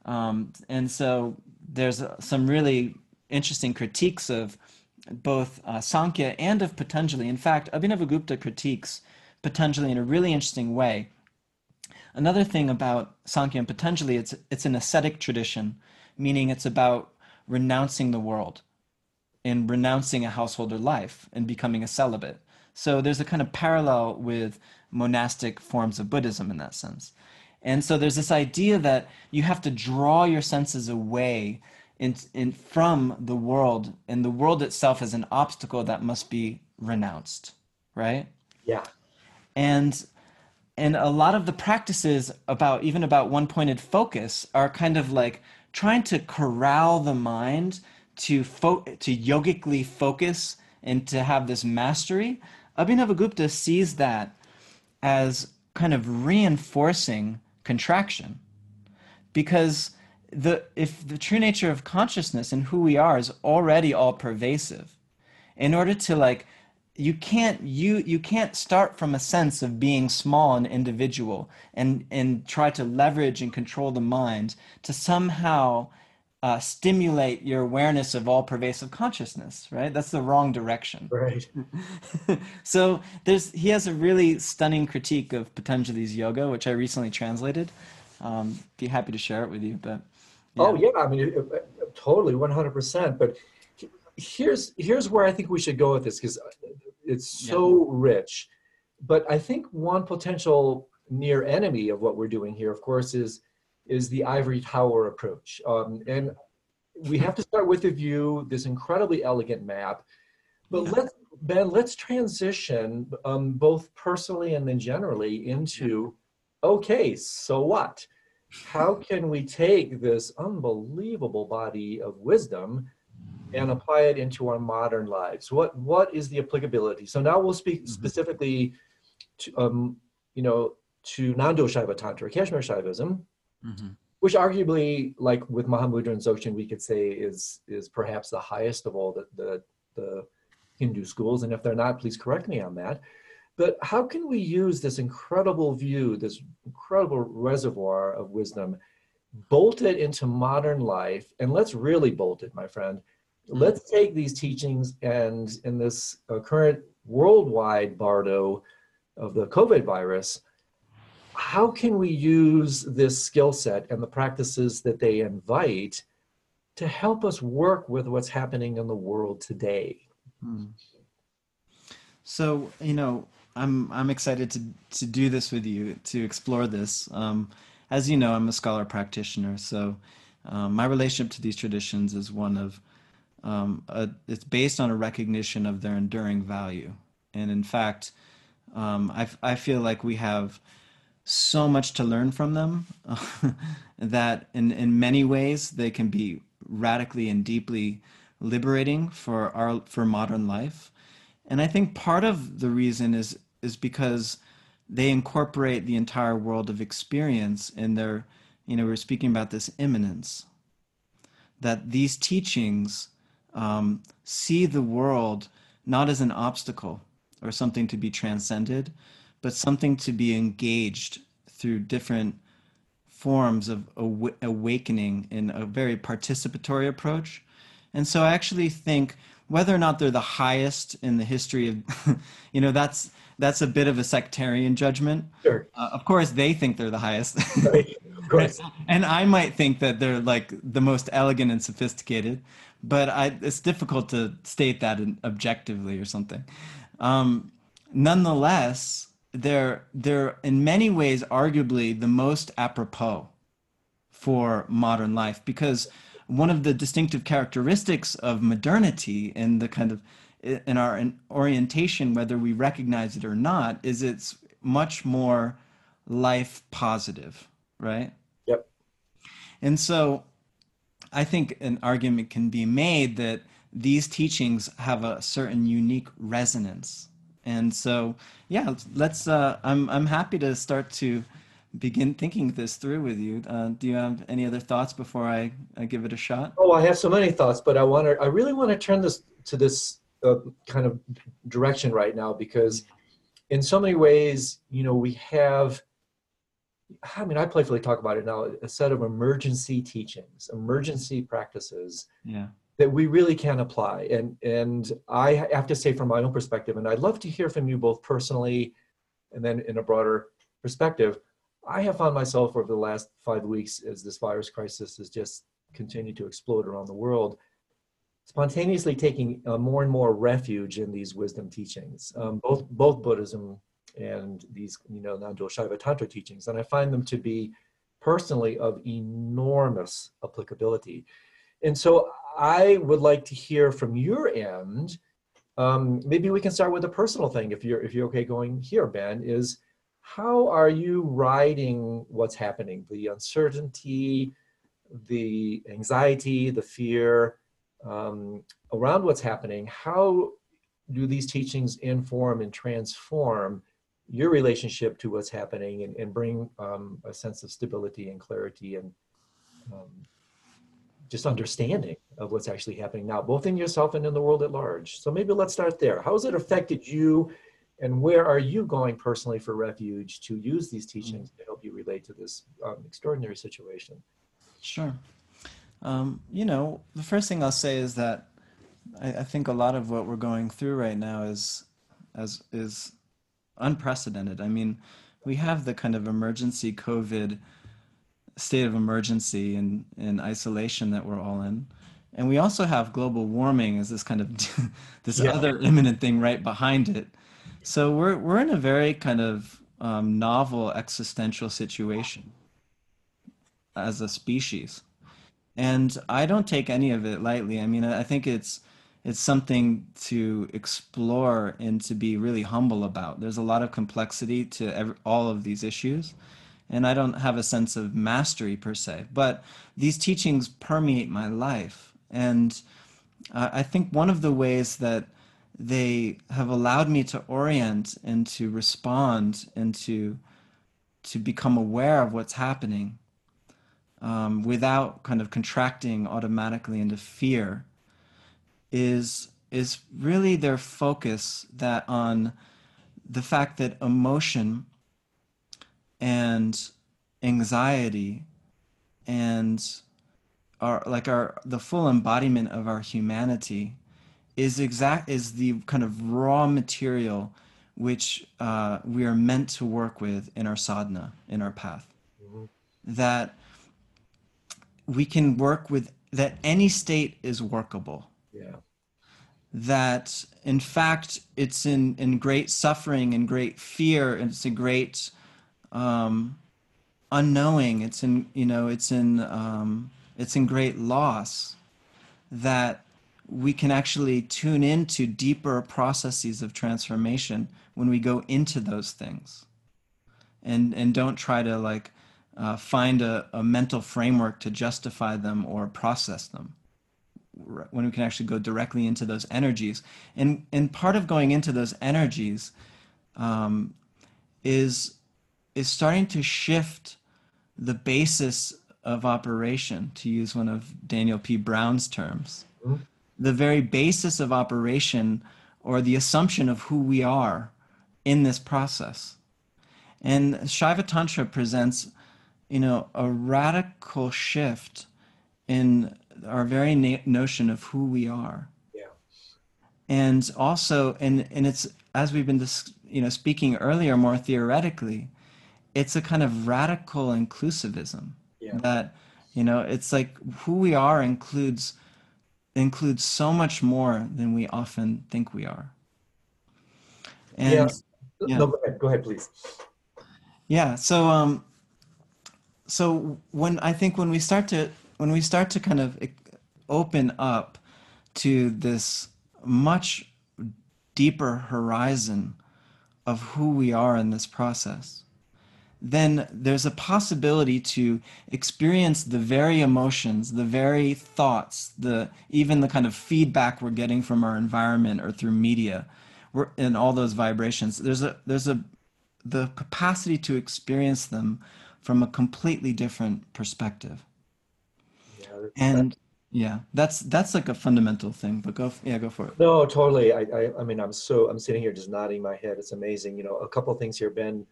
Um, and so there's some really interesting critiques of both uh, Sankhya and of Patanjali. In fact, Abhinavagupta critiques Patanjali in a really interesting way. Another thing about Sankhya and Patanjali, it's, it's an ascetic tradition, meaning it's about renouncing the world and renouncing a householder life and becoming a celibate. So there's a kind of parallel with monastic forms of Buddhism in that sense. And so there's this idea that you have to draw your senses away in, in, from the world, and the world itself is an obstacle that must be renounced, right? Yeah. And and a lot of the practices about even about one pointed focus are kind of like trying to corral the mind to fo- to yogically focus and to have this mastery. Abhinavagupta sees that as kind of reinforcing contraction. Because the if the true nature of consciousness and who we are is already all pervasive in order to like you can't you you can't start from a sense of being small and individual and and try to leverage and control the mind to somehow uh, stimulate your awareness of all pervasive consciousness right? That's the wrong direction. Right. So there's he has a really stunning critique of patanjali's yoga which i recently translated. Um, be happy to share it with you but yeah. oh yeah i mean totally 100% but here's here's where I think we should go with this because it's so yeah. rich. But I think one potential near enemy of what we're doing here, of course, is is the ivory tower approach. Um, and we have to start with the view, this incredibly elegant map. But yeah. let's Ben, let's transition um, both personally and then generally into okay, so what? How can we take this unbelievable body of wisdom and apply it into our modern lives. What what is the applicability? So now we'll speak mm-hmm. specifically to um, you know to non-dual Shaiva Tantra, Kashmir Shaivism, mm-hmm. which arguably, like with Mahamudra and Dzogchen, we could say is is perhaps the highest of all the, the, the Hindu schools. And if they're not, please correct me on that. But how can we use this incredible view, this incredible reservoir of wisdom, bolt it into modern life? And let's really bolt it, my friend. Mm-hmm. Let's take these teachings and in this uh, current worldwide bardo of the COVID virus, how can we use this skill set and the practices that they invite to help us work with what's happening in the world today? Hmm. So, you know, I'm I'm excited to to do this with you to explore this. Um, as you know, I'm a scholar practitioner, so um, my relationship to these traditions is one of um, a, it's based on a recognition of their enduring value, and in fact, um, I I feel like we have so much to learn from them that in in many ways they can be radically and deeply liberating for our for modern life. And I think part of the reason is is because they incorporate the entire world of experience in their, you know, we are speaking about this immanence. That these teachings um, see the world not as an obstacle or something to be transcended, but something to be engaged through different forms of aw- awakening in a very participatory approach. And so I actually think whether or not they're the highest in the history of, you know, that's that's a bit of a sectarian judgment. Sure. Uh, of course, they think they're the highest. right. Of course. and I might think that they're like the most elegant and sophisticated, but I, it's difficult to state that objectively or something. Um, nonetheless, they're they're in many ways arguably the most apropos for modern life because one of the distinctive characteristics of modernity and the kind of in our orientation, whether we recognize it or not, is it's much more life positive, right? Yep. And so I think an argument can be made that these teachings have a certain unique resonance. And so, yeah, let's, uh, I'm, I'm happy to start to begin thinking this through with you. Uh, do you have any other thoughts before I, I give it a shot? Oh, I have so many thoughts, but I want to, I really want to turn this to this uh, kind of direction right now because in so many ways, you know, we have, I mean, I playfully talk about it now, a set of emergency teachings, emergency practices yeah. that we really can apply. And, and I have to say from my own perspective, and I'd love to hear from you both personally and then in a broader perspective, I have found myself over the last five weeks as this virus crisis has just continued to explode around the world, spontaneously taking uh, more and more refuge in these wisdom teachings, um, both both Buddhism and these you know non-dual Shaiva Tantra teachings, and I find them to be personally of enormous applicability. And so I would like to hear from your end. Um, maybe we can start with a personal thing, if you're if you're okay going here, Ben. Is how are you riding what's happening, the uncertainty, the anxiety, the fear? Um, around what's happening, how do these teachings inform and transform your relationship to what's happening and, and bring um, a sense of stability and clarity and um, just understanding of what's actually happening now, both in yourself and in the world at large. So maybe let's start there. How has it affected you and where are you going personally for refuge to use these teachings to help you relate to this um, extraordinary situation? Sure. Um, you know, the first thing I'll say is that I, I, think a lot of what we're going through right now is as is unprecedented. I mean, we have the kind of emergency COVID state of emergency and, and isolation that we're all in. And we also have global warming as this kind of this yeah. other imminent thing right behind it. So we're we're in a very kind of um, novel existential situation as a species and I don't take any of it lightly. I mean, I think it's it's something to explore and to be really humble about. There's a lot of complexity to every, all of these issues, and I don't have a sense of mastery per se. But these teachings permeate my life, and I think one of the ways that they have allowed me to orient and to respond and to to become aware of what's happening um, without kind of contracting automatically into fear is is really their focus that on the fact that emotion and anxiety and our like our the full embodiment of our humanity is exact is the kind of raw material which uh, we are meant to work with in our sadhana in our path mm-hmm. that we can work with that any state is workable. Yeah. That in fact it's in in great suffering and great fear and it's a great um, unknowing. It's in you know it's in um, it's in great loss that we can actually tune into deeper processes of transformation when we go into those things. And and don't try to like uh, find a, a mental framework to justify them or process them when we can actually go directly into those energies. And and part of going into those energies um, is is starting to shift the basis of operation to use one of daniel p. Brown's terms. Mm-hmm. the very basis of operation or the assumption of who we are in this process. And shaiva tantra presents you know a radical shift in our very na- notion of who we are. Yeah. And also, and and it's as we've been dis- you know speaking earlier, more theoretically, it's a kind of radical inclusivism yeah. that you know it's like who we are includes includes so much more than we often think we are. And yeah. yeah. No, go ahead. Go ahead, please. Yeah. So um. So when I think when we start to when we start to kind of open up to this much deeper horizon of who we are in this process, then there's a possibility to experience the very emotions, the very thoughts, the even the kind of feedback we're getting from our environment or through media, we're, and all those vibrations. There's a there's a the capacity to experience them from a completely different perspective. And yeah that's that's like a fundamental thing but go yeah go for it. No totally. I, I i mean i'm so i'm sitting here just nodding my head. It's amazing. You know a couple things here ben.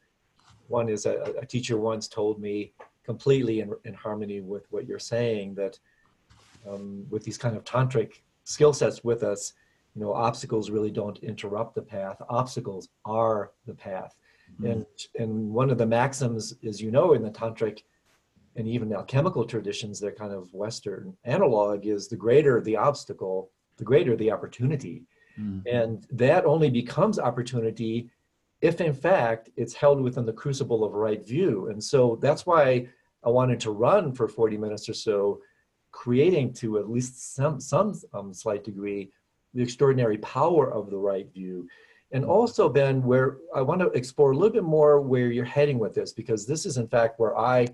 One is a, a teacher once told me completely in, in harmony with what you're saying that um, with these kind of tantric skill sets with us you know obstacles really don't interrupt the path. Obstacles are the path. And and one of the maxims is you know in the tantric and even alchemical traditions, their kind of Western analog is the greater the obstacle, the greater the opportunity. Mm-hmm. And that only becomes opportunity if, in fact, it's held within the crucible of right view. And so that's why I wanted to run for 40 minutes or so, creating to at least some, some um, slight degree the extraordinary power of the right view. And also, Ben, where I want to explore a little bit more where you're heading with this, because this is, in fact, where I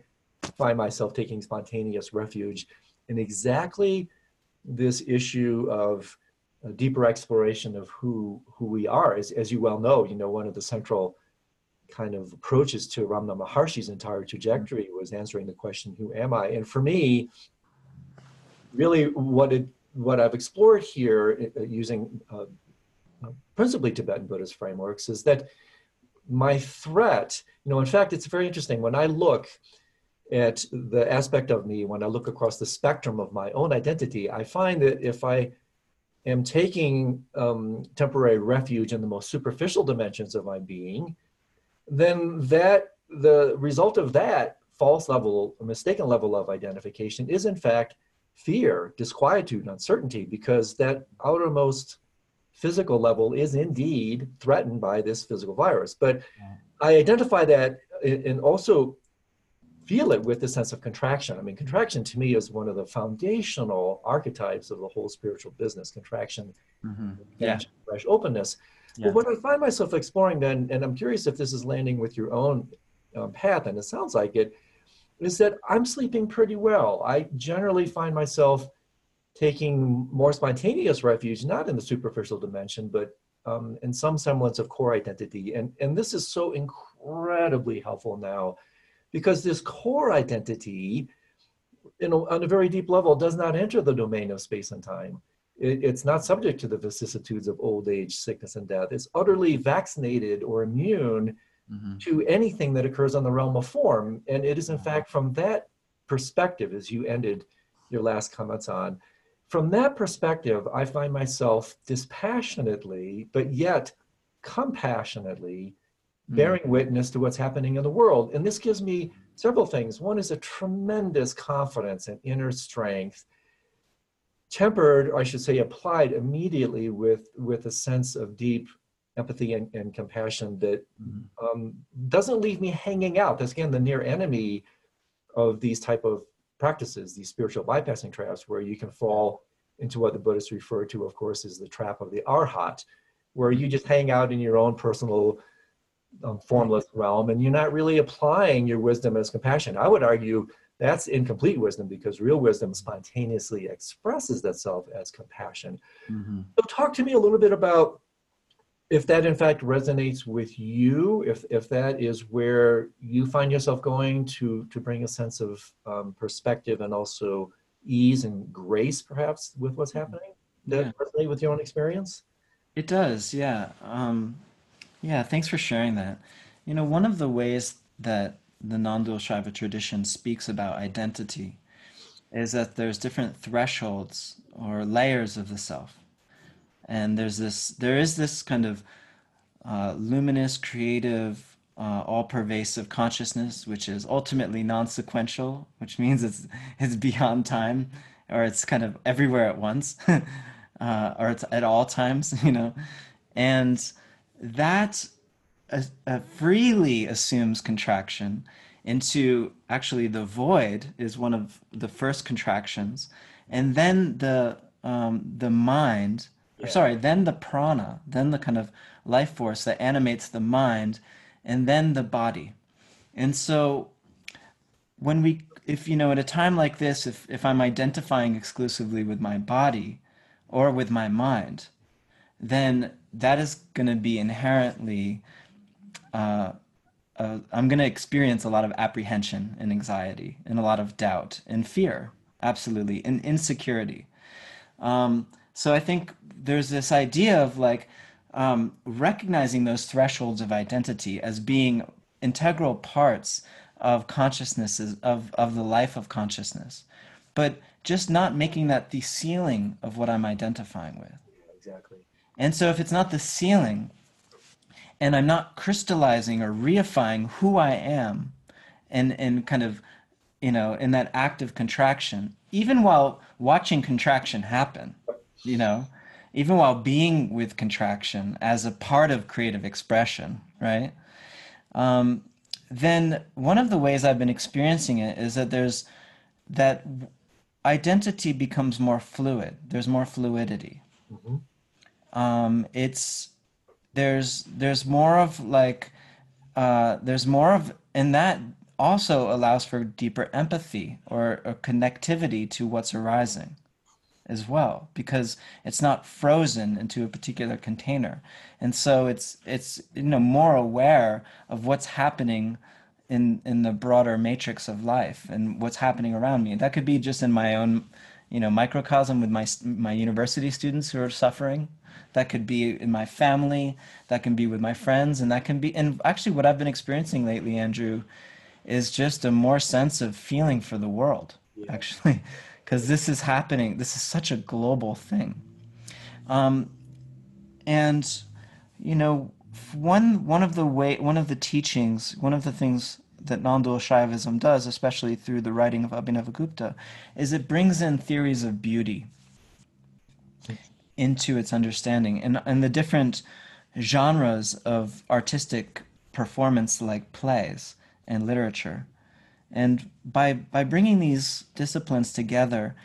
find myself taking spontaneous refuge in exactly this issue of a deeper exploration of who who we are. As, as you well know, you know, one of the central kind of approaches to Ramana Maharshi's entire trajectory was answering the question, who am I? And for me, really what it what I've explored here uh, using uh, principally Tibetan Buddhist frameworks is that my threat, you know, in fact, it's very interesting. When I look at the aspect of me when I look across the spectrum of my own identity, I find that if I am taking um, temporary refuge in the most superficial dimensions of my being, then that the result of that false level, mistaken level of identification is in fact fear, disquietude, uncertainty, because that outermost physical level is indeed threatened by this physical virus. But I identify that and also feel it with the sense of contraction. I mean, contraction to me is one of the foundational archetypes of the whole spiritual business contraction, mm-hmm. yeah. fresh openness. Yeah. But what I find myself exploring then, and I'm curious if this is landing with your own um, path, and it sounds like it, is that I'm sleeping pretty well. I generally find myself taking more spontaneous refuge, not in the superficial dimension, but um, in some semblance of core identity. And, and this is so incredibly helpful now because this core identity you know, on a very deep level, does not enter the domain of space and time. It, it's not subject to the vicissitudes of old age, sickness, and death. It's utterly vaccinated or immune mm-hmm. to anything that occurs on the realm of form. And it is, in fact, from that perspective, as you ended your last comments on, from that perspective, I find myself dispassionately, but yet compassionately mm. bearing witness to what's happening in the world. And this gives me several things. One is a tremendous confidence and inner strength, tempered, or I should say, applied immediately with, with a sense of deep empathy and, and compassion that mm. um, doesn't leave me hanging out. That's again the near enemy of these type of practices, these spiritual bypassing traps, where you can fall into what the Buddhists refer to, of course, as the trap of the arhat, where you just hang out in your own personal um, formless realm and you're not really applying your wisdom as compassion. I would argue that's incomplete wisdom because real wisdom spontaneously expresses itself as compassion. Mm-hmm. So, talk to me a little bit about if that in fact resonates with you, if if that is where you find yourself going to to bring a sense of um, perspective and also ease and grace, perhaps, with what's mm-hmm. happening. Yeah. that resonate with your own experience? It does, yeah. Um, yeah, thanks for sharing that. You know, one of the ways that the non-dual Shaiva tradition speaks about identity is that there's different thresholds or layers of the self. And there's this, there is this kind of uh, luminous, creative, uh, all-pervasive consciousness, which is ultimately non-sequential, which means it's it's beyond time, or it's kind of everywhere at once, uh, or it's at all times, you know, and that uh, uh, freely assumes contraction into actually the void is one of the first contractions. And then the um, the mind yeah. sorry then the prana then the kind of life force that animates the mind and then the body and so when we if you know at a time like this if if i'm identifying exclusively with my body or with my mind then that is going to be inherently uh, uh, i'm going to experience a lot of apprehension and anxiety and a lot of doubt and fear absolutely and insecurity um, so i think there's this idea of like um, recognizing those thresholds of identity as being integral parts of consciousnesses of, of the life of consciousness but just not making that the ceiling of what i'm identifying with. Exactly. And so if it's not the ceiling, and I'm not crystallizing or reifying who I am, and and kind of, you know, in that act of contraction, even while watching contraction happen, you know, even while being with contraction as a part of creative expression, right? Um, then one of the ways I've been experiencing it is that there's that identity becomes more fluid. There's more fluidity. Mm-hmm um, it's there's there's more of like uh, there's more of and that also allows for deeper empathy or, or connectivity to what's arising as well because it's not frozen into a particular container. And so it's it's you know more aware of what's happening in in the broader matrix of life and what's happening around me. That could be just in my own you know microcosm with my my university students who are suffering. That could be in my family. That can be with my friends. And that can be and actually what i've been experiencing lately andrew is just a more sense of feeling for the world yeah. actually because this is happening this is such a global thing um, and you know one one of the way one of the teachings one of the things that non-dual Shaivism does, especially through the writing of Abhinavagupta, is it brings in theories of beauty into its understanding and, and the different genres of artistic performance like plays and literature. And by, by bringing these disciplines together,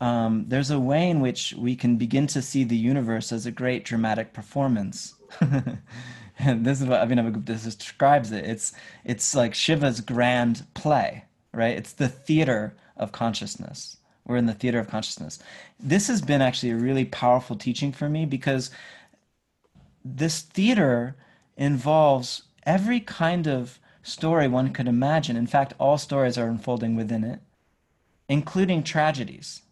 um, there's a way in which we can begin to see the universe as a great dramatic performance. and this is what Abhinavagupta describes it. It's, it's like Shiva's grand play, right? It's the theater of consciousness. We're in the theater of consciousness. This has been actually a really powerful teaching for me because this theater involves every kind of story one could imagine. In fact, all stories are unfolding within it. including tragedies.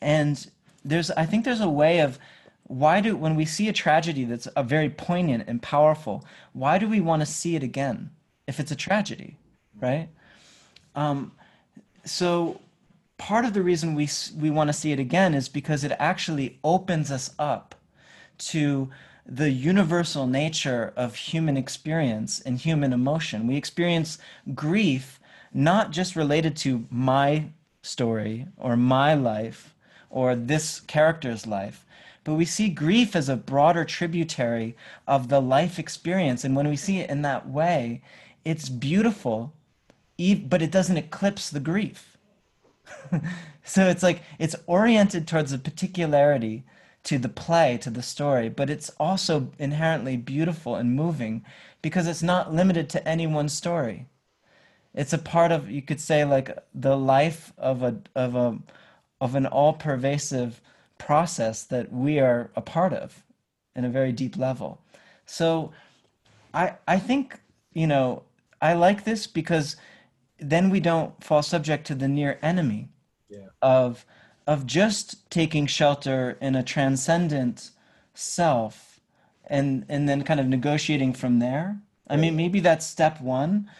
And there's, I think there's a way of why do, when we see a tragedy that's a very poignant and powerful, why do we want to see it again if it's a tragedy, right? Um, so part of the reason we we want to see it again is because it actually opens us up to the universal nature of human experience and human emotion. We experience grief not just related to my story or my life or this character's life, but we see grief as a broader tributary of the life experience. And when we see it in that way, it's beautiful, but it doesn't eclipse the grief. so it's like it's oriented towards a particularity to the play, to the story, but it's also inherently beautiful and moving because it's not limited to any one story. It's a part of you could say like the life of a of a of an all-pervasive process that we are a part of in a very deep level. So I I think, you know, I like this because then we don't fall subject to the near enemy yeah. of of just taking shelter in a transcendent self and and then kind of negotiating from there. I mean maybe that's step one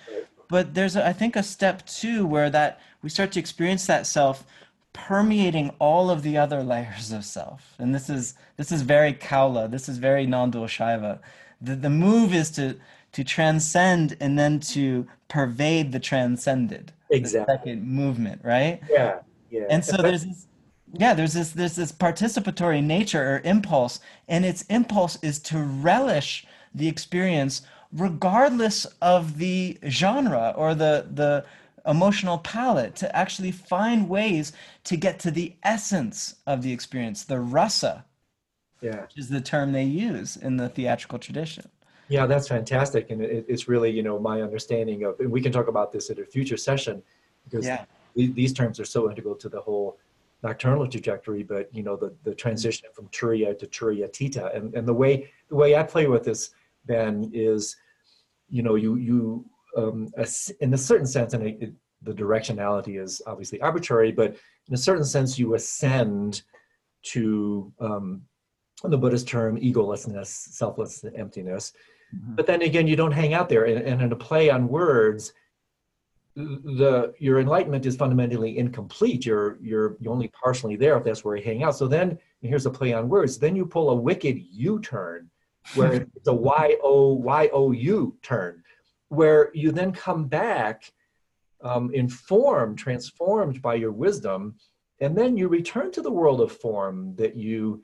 but there's a, I think a step two where that we start to experience that self permeating all of the other layers of self. And this is this is very kaula. This is very non-dual shaiva. The, the move is to to transcend and then to pervade the transcended. Exactly. the second movement right? Yeah yeah. And so there's this yeah there's this there's this participatory nature or impulse and its impulse is to relish the experience regardless of the genre or the the emotional palette to actually find ways to get to the essence of the experience the rasa yeah which is the term they use in the theatrical tradition yeah that's fantastic and it, it's really you know my understanding of and we can talk about this at a future session because yeah. these terms are so integral to the whole nocturnal trajectory, but you know the the transition from Turiya to Turiyatita, and and the way the way I play with this Ben is, you know, you you um, in a certain sense, and it, the directionality is obviously arbitrary, but in a certain sense, you ascend to um, the Buddhist term egolessness, selflessness, emptiness. Mm-hmm. But then again, you don't hang out there, and, and in a play on words, the your enlightenment is fundamentally incomplete. You're you're you're only partially there if that's where you hang out. So then here's a play on words. Then you pull a wicked U-turn, where it's a Y O Y O U turn, where you then come back, um, informed, transformed by your wisdom, and then you return to the world of form that you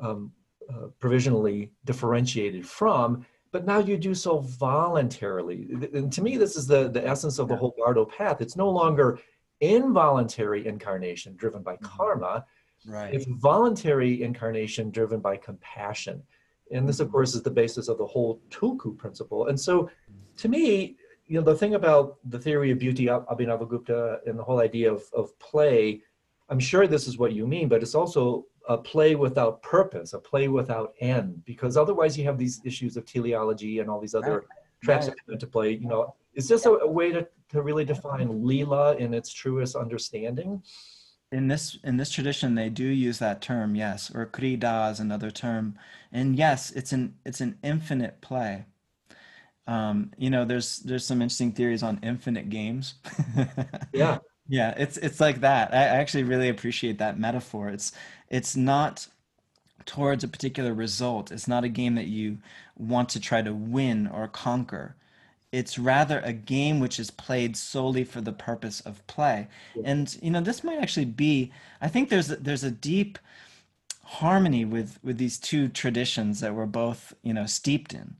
um, uh, provisionally differentiated from but now you do so voluntarily. And to me, this is the, the essence of the whole Bardo path. It's no longer involuntary incarnation driven by mm-hmm. karma. Right. It's voluntary incarnation driven by compassion. And this, of mm-hmm. course, is the basis of the whole Tulku principle. And so, to me, you know, the thing about the theory of beauty, Abhinavagupta, and the whole idea of, of play, I'm sure this is what you mean, but it's also a play without purpose, a play without end, because otherwise you have these issues of teleology and all these other right. traps right. that come into play. You know, is this a, a, way to, to really define lila in its truest understanding? In this in this tradition, they do use that term, yes, or krida is another term, and yes, it's an it's an infinite play. Um, you know, there's there's some interesting theories on infinite games. yeah. Yeah, it's it's like that. I actually really appreciate that metaphor. It's it's not towards a particular result. It's not a game that you want to try to win or conquer. It's rather a game which is played solely for the purpose of play. And you know, this might actually be. I think there's a, there's a deep harmony with with these two traditions that we're both you know steeped in.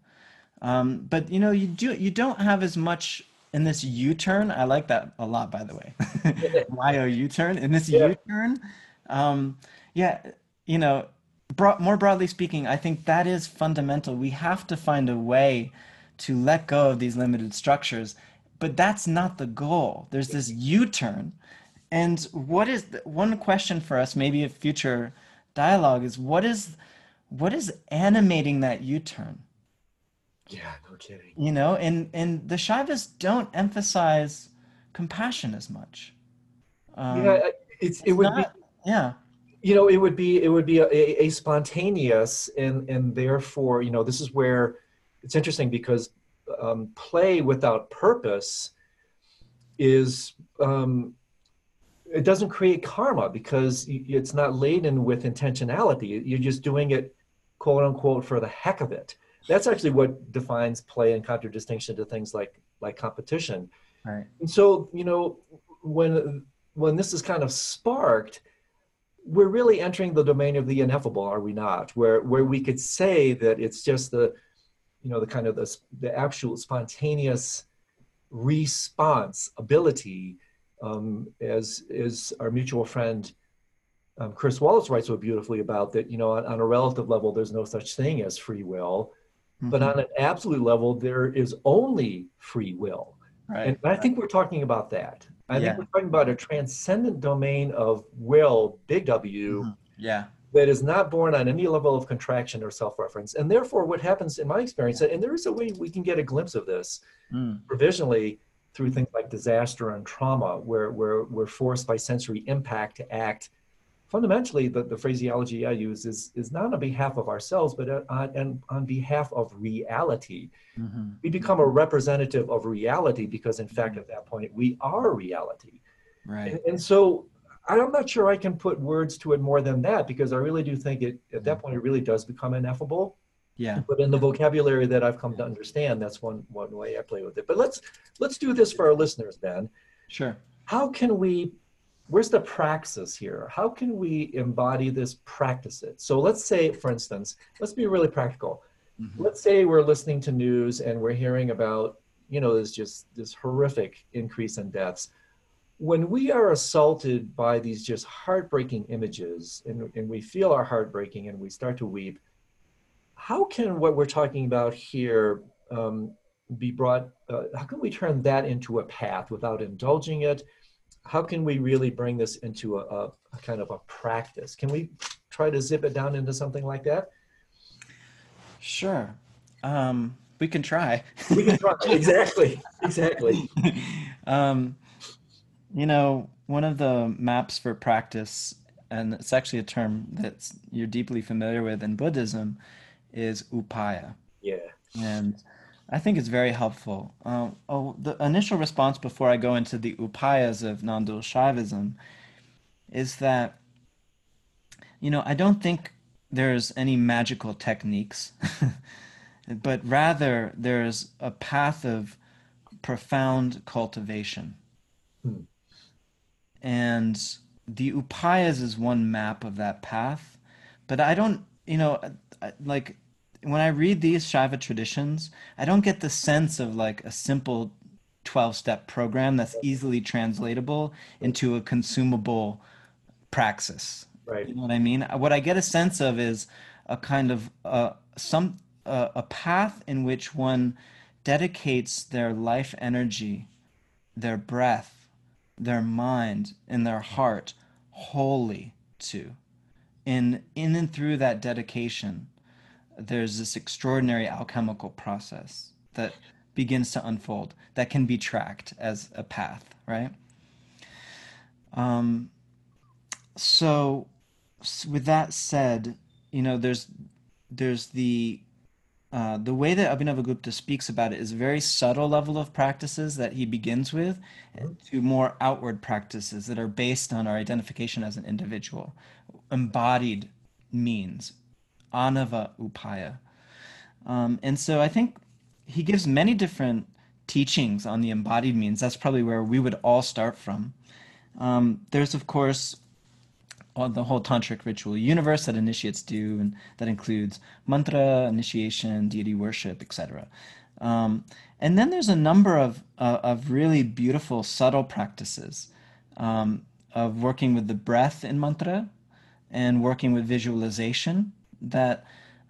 Um, but you know, you do you don't have as much in this U-turn, I like that a lot, by the way. Y-O U-turn. In this yeah. U-turn, um, yeah, you know, bro- more broadly speaking, I think that is fundamental. We have to find a way to let go of these limited structures, but that's not the goal. There's this U-turn, and what is the, one question for us? Maybe a future dialogue is what is what is animating that U-turn? Yeah, no kidding. You know, and and the Shaivas don't emphasize compassion as much. Um, yeah, it's it it's would be yeah, you know it would be it would be a, a, a spontaneous and and therefore you know this is where it's interesting because um, play without purpose is um, it doesn't create karma because it's not laden with intentionality you're just doing it quote unquote for the heck of it that's actually what defines play in contradistinction to things like like competition right. and so, you know, when when this is kind of sparked, we're really entering the domain of the ineffable, are we not? Where where we could say that it's just the, you know, the kind of the the absolute spontaneous response ability, um, as as our mutual friend um, Chris Wallis writes so beautifully about that. You know, on, on a relative level, there's no such thing as free will, but Mhm. on an absolute level, there is only free will. right. And I think we're talking about that. I Yeah. think we're talking about a transcendent domain of will, big W, Mhm. yeah, that is not born on any level of contraction or self reference. And therefore, what happens in my experience, and there is a way we can get a glimpse of this Mm. provisionally through things like disaster and trauma, where, where we're forced by sensory impact to act. Fundamentally, the, the phraseology I use is, is not on behalf of ourselves, but on, on, on behalf of reality Mhm. we become a representative of reality because in fact at that point we are reality right. and, and so i'm not sure i can put words to it more than that because i really do think it at that point it really does become ineffable Yeah, but in the vocabulary that i've come to understand that's one one way i play with it but let's let's do this for our listeners ben sure. how can we where's the praxis here? How can we embody this practice it? So let's say for instance let's be really practical. Mhm. let's say we're listening to news and we're hearing about you know there's just this horrific increase in deaths. When we are assaulted by these just heartbreaking images and, and we feel our heart breaking and we start to weep how can what we're talking about here um, be brought uh, how can we turn that into a path without indulging it how can we really bring this into a, a, a kind of a practice can we try to zip it down into something like that Sure. Um, we can try. we can try exactly exactly um, you know, one of the maps for practice, and it's actually a term that you're deeply familiar with in Buddhism, is upaya. yeah And I think it's very helpful. Um, oh, the initial response before I go into the upayas of non-dual Shaivism is that, you know, I don't think there's any magical techniques, but rather there's a path of profound cultivation. Hmm. And the upayas is one map of that path, but I don't, you know, like when I read these Shaiva traditions, I don't get the sense of like a simple 12 step program that's easily translatable into a consumable praxis. right You know what I mean? What I get a sense of is a kind of uh, some uh, a path in which one dedicates their life energy, their breath, their mind, and their heart wholly to. In in and through that dedication, there's this extraordinary alchemical process that begins to unfold that can be tracked as a path, right? Um, so with that said, you know, there's there's the uh, the way that Abhinavagupta speaks about it is a very subtle level of practices that he begins with to more outward practices that are based on our identification as an individual, embodied means, anava upaya. Um, and so I think he gives many different teachings on the embodied means. That's probably where we would all start from. Um, there's, of course, the whole tantric ritual universe that initiates do, and that includes mantra, initiation, deity worship, etc. Um, and then there's a number of uh, of really beautiful, subtle practices um, of working with the breath in mantra and working with visualization that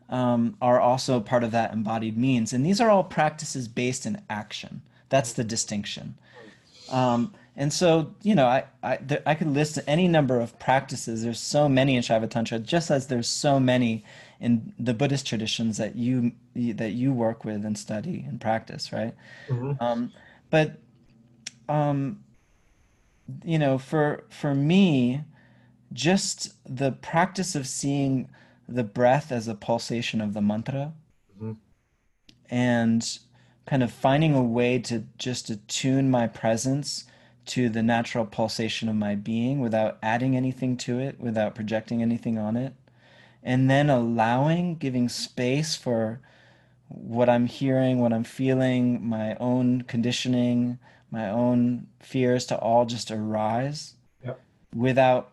um, are also part of that embodied means. And these are all practices based in action. That's the distinction. Um, and so, you know, I I, there, I could list any number of practices. There's so many in Shaiva Tantra, just as there's so many in the Buddhist traditions that you that you work with and study and practice, right? Mhm. Um, but um, you know, for for me, just the practice of seeing the breath as a pulsation of the mantra Mhm. and kind of finding a way to just attune my presence to the natural pulsation of my being without adding anything to it, without projecting anything on it, and then allowing, giving space for what I'm hearing, what I'm feeling, my own conditioning, my own fears to all just arise Yep. without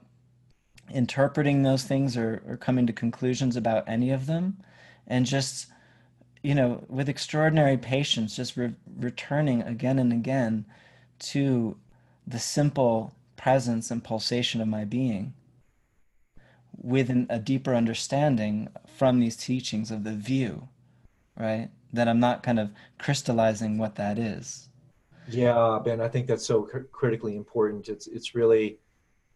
interpreting those things or, or coming to conclusions about any of them. And just you know with extraordinary patience just re- returning again and again to the simple presence and pulsation of my being with an, a deeper understanding from these teachings of the view right? That i'm not kind of crystallizing what that is. Yeah, Ben, I think that's so cr- critically important. It's it's really,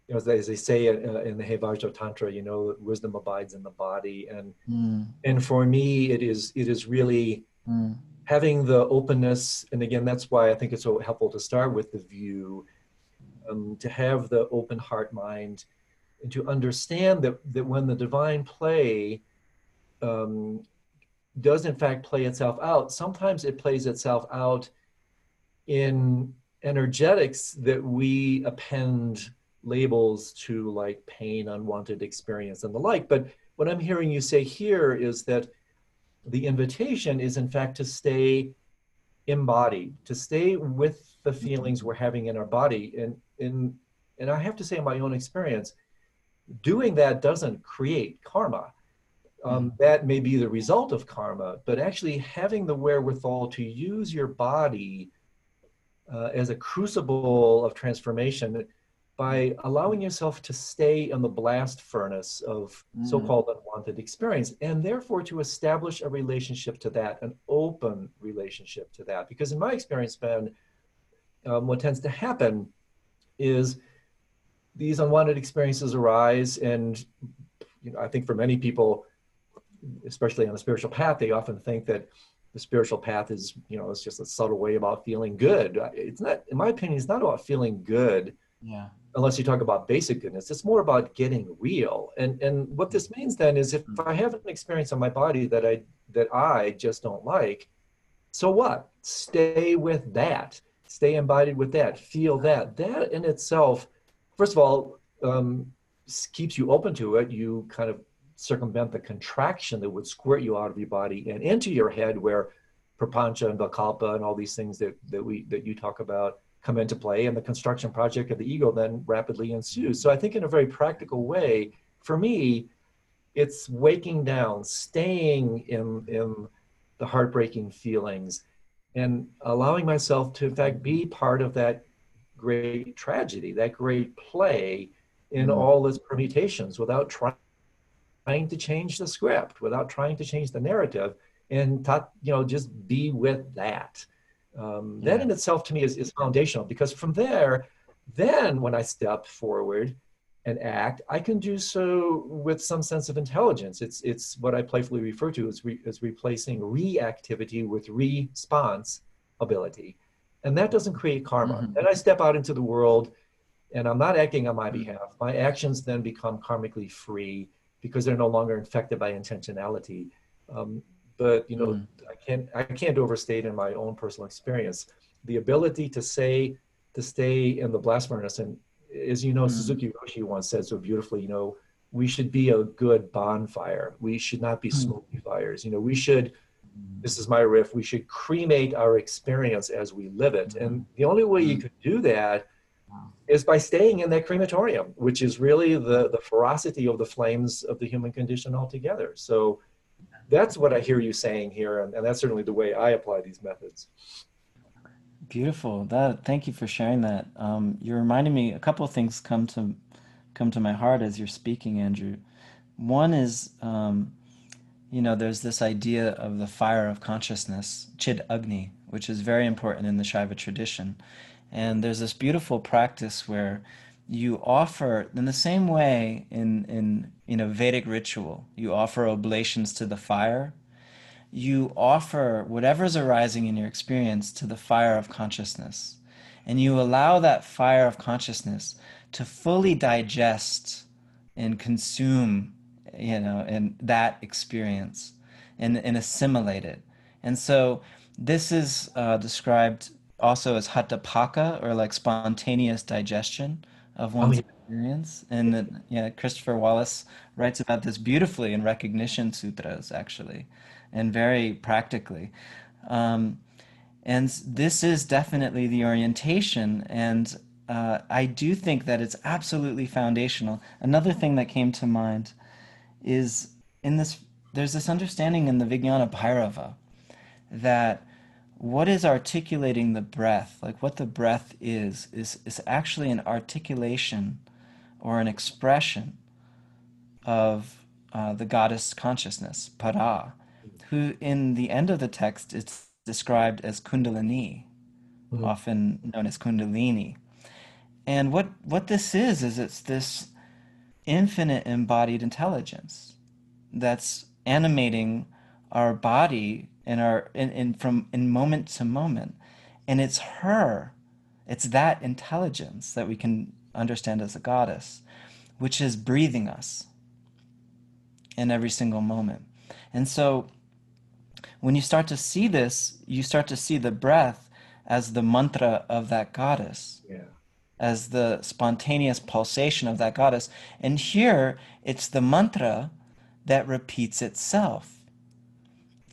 you know, as they, as they say in, uh, in the Hevajra Tantra, you know, wisdom abides in the body, and mm, and for me, it is it is really mm, having the openness, and again, that's why I think it's so helpful to start with the view, um, to have the open heart mind, and to understand that that when the divine play um, does in fact play itself out, sometimes it plays itself out in energetics that we append labels to like pain, unwanted experience, and the like. But what I'm hearing you say here is that the invitation is, in fact, to stay embodied, to stay with the feelings we're having in our body. And, and, and I have to say, in my own experience, doing that doesn't create karma. Um, that may be the result of karma, but actually having the wherewithal to use your body uh, as a crucible of transformation by allowing yourself to stay in the blast furnace of Mm. so-called unwanted experience and therefore to establish a relationship to that an open relationship to that. Because in my experience ben um, what tends to happen is these unwanted experiences arise and you know i think for many people especially on the spiritual path they often think that the spiritual path is you know it's just a subtle way about feeling good. It's not in my opinion it's not about feeling good. Yeah unless you talk about basic goodness it's more about getting real. And and what this means then is if i have an experience on my body that i that i just don't like so what? Stay with that. Stay embodied with that. Feel that. That in itself first of all um, keeps you open to it. You kind of circumvent the contraction that would squirt you out of your body and into your head where prapancha and vikalpa and all these things that, that we that you talk about come into play and the construction project of the ego then rapidly ensues so i think in a very practical way for me it's waking down staying in in the heartbreaking feelings and allowing myself to in fact be part of that great tragedy that great play in Mhm. all its permutations without trying trying to change the script without trying to change the narrative and ta- you know just be with that um, that in itself to me is, is foundational because from there then when i step forward and act i can do so with some sense of intelligence. It's it's what i playfully refer to as, re, as replacing reactivity with response ability. And that doesn't create karma. Mhm. then i step out into the world and i'm not acting on my behalf. My actions then become karmically free because they're no longer infected by intentionality. Um, but you know, Mm. I can't I can't overstate in my own personal experience the ability to say to stay in the blast furnace. And as you know, Mm. Suzuki Roshi once said so beautifully, you know, we should be a good bonfire. We should not be Mm. smoky fires. You know, we should. This is my riff. We should cremate our experience as we live it. And the only way you Mm. could do that is by staying in that crematorium, which is really the, the ferocity of the flames of the human condition altogether. So that's what I hear you saying here, and, and that's certainly the way I apply these methods. Beautiful. That thank you for sharing that. Um, you're reminding me a couple of things come to come to my heart as you're speaking, Andrew. One is, um, you know, there's this idea of the fire of consciousness, Chid Agni, which is very important in the Shaiva tradition. And there's this beautiful practice where you offer, in the same way in in you know Vedic ritual, you offer oblations to the fire you offer whatever's arising in your experience to the fire of consciousness. and you allow that fire of consciousness to fully digest and consume, you know, and that experience and, and assimilate it. And so this is uh, described also as hathapaka or like spontaneous digestion of Oh, one's yeah. experience. And yeah, Christopher Wallis writes about this beautifully in Recognition Sutras, actually, and very practically. Um, and this is definitely the orientation. And uh, I do think that it's absolutely foundational. Another thing that came to mind is in this, there's this understanding in the Vijnana Bhairava that what is articulating the breath, like what the breath is, is, is actually an articulation or an expression of uh, the goddess consciousness, Para, who in the end of the text is described as Kundalini, Mhm. often known as Kundalini. And what, what this is, is it's this infinite embodied intelligence that's animating our body and our in, in from in moment to moment. And it's her, it's that intelligence that we can understand as a goddess, which is breathing us in every single moment. And so when you start to see this, you start to see the breath as the mantra of that goddess, Yeah. as the spontaneous pulsation of that goddess. And here it's the mantra that repeats itself.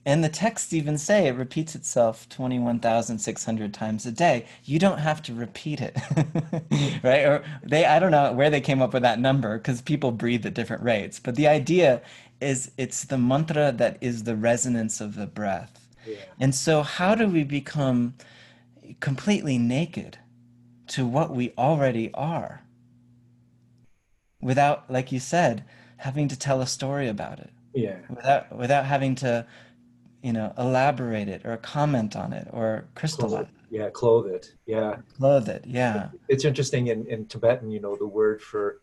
And the texts even say it repeats itself 21,600 times a day. You don't have to repeat it. right? Or they I don't know where they came up with that number because people breathe at different rates. But the idea is it's the mantra that is the resonance of the breath. Yeah. And so how do we become completely naked to what we already are without like you said having to tell a story about it? Yeah. without without having to you know elaborate it or comment on it or crystallize Clothe, yeah. Clothe it. Yeah. clothe it yeah It's interesting in, in Tibetan, you know, the word for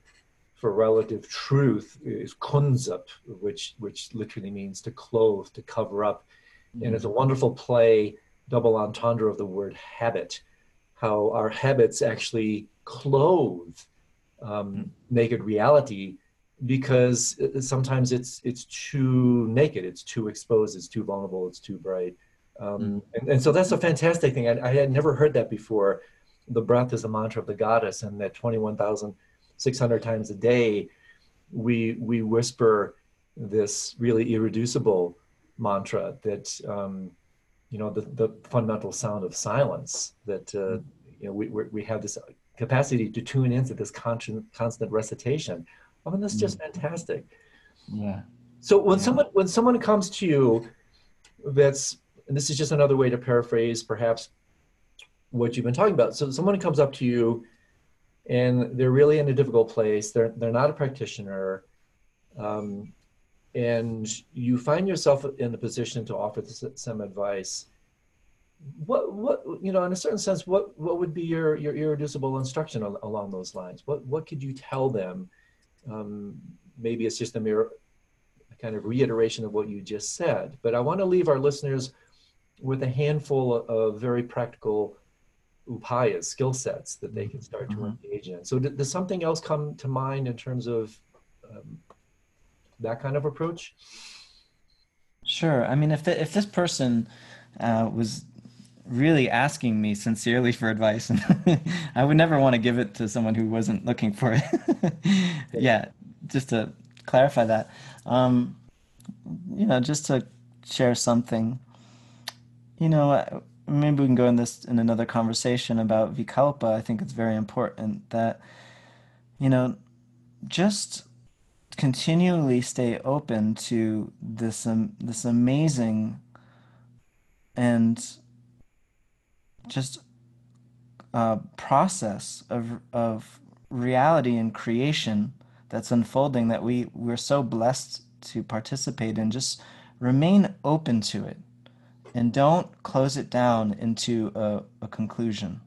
for relative truth is kunzup, which which literally means to clothe, to cover up. And it's a wonderful play, double entendre of the word habit, how our habits actually clothe um, naked reality because sometimes it's it's too naked, it's too exposed, it's too vulnerable, it's too bright. Um, and, and so that's a fantastic thing. I, I had never heard that before. The breath is the mantra of the goddess, and that 21,600 times a day, we we whisper this really irreducible mantra that um, you know the, the fundamental sound of silence that uh, you know we we're- we have this capacity to tune into this constant constant recitation i mean that's just fantastic. Yeah. So when Yeah. someone when someone comes to you that's and this is just another way to paraphrase perhaps what you've been talking about. So someone comes up to you and they're really in a difficult place. They're they're not a practitioner um, and you find yourself in a position to offer this, some advice. What what you know in a certain sense what what would be your your irreducible instruction al- along those lines? What what could you tell them um, maybe it's just a mere a kind of reiteration of what you just said but i want to leave our listeners with a handful of, very practical upayas skill sets that they can start to Mhm. engage in. So d- does something else come to mind in terms of um, that kind of approach? Sure. I mean if the, if this person uh, was really asking me sincerely for advice. And i would never want to give it to someone who wasn't looking for it. Yeah. Just to clarify that. Um, you know just to share something. You know uh, maybe we can go in this in another conversation about vikalpa. I think it's very important that you know just continually stay open to this um, this amazing and just uh, process of of reality and creation that's unfolding that we we're so blessed to participate in. Just remain open to it and don't close it down into a, a conclusion.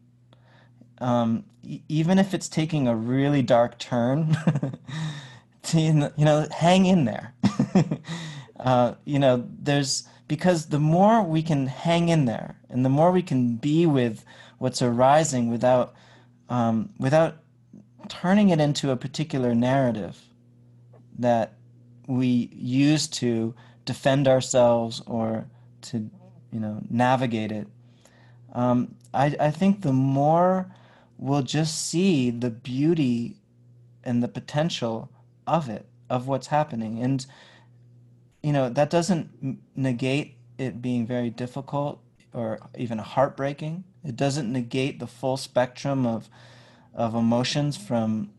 Um, e- even if it's taking a really dark turn to, you know hang in there. Uh, you know there's because the more we can hang in there and the more we can be with what's arising without um, without turning it into a particular narrative that we use to defend ourselves or to you know navigate it um, I, I think the more we'll just see the beauty and the potential of it of what's happening. And you know that doesn't negate it being very difficult or even heartbreaking. It doesn't negate the full spectrum of of emotions from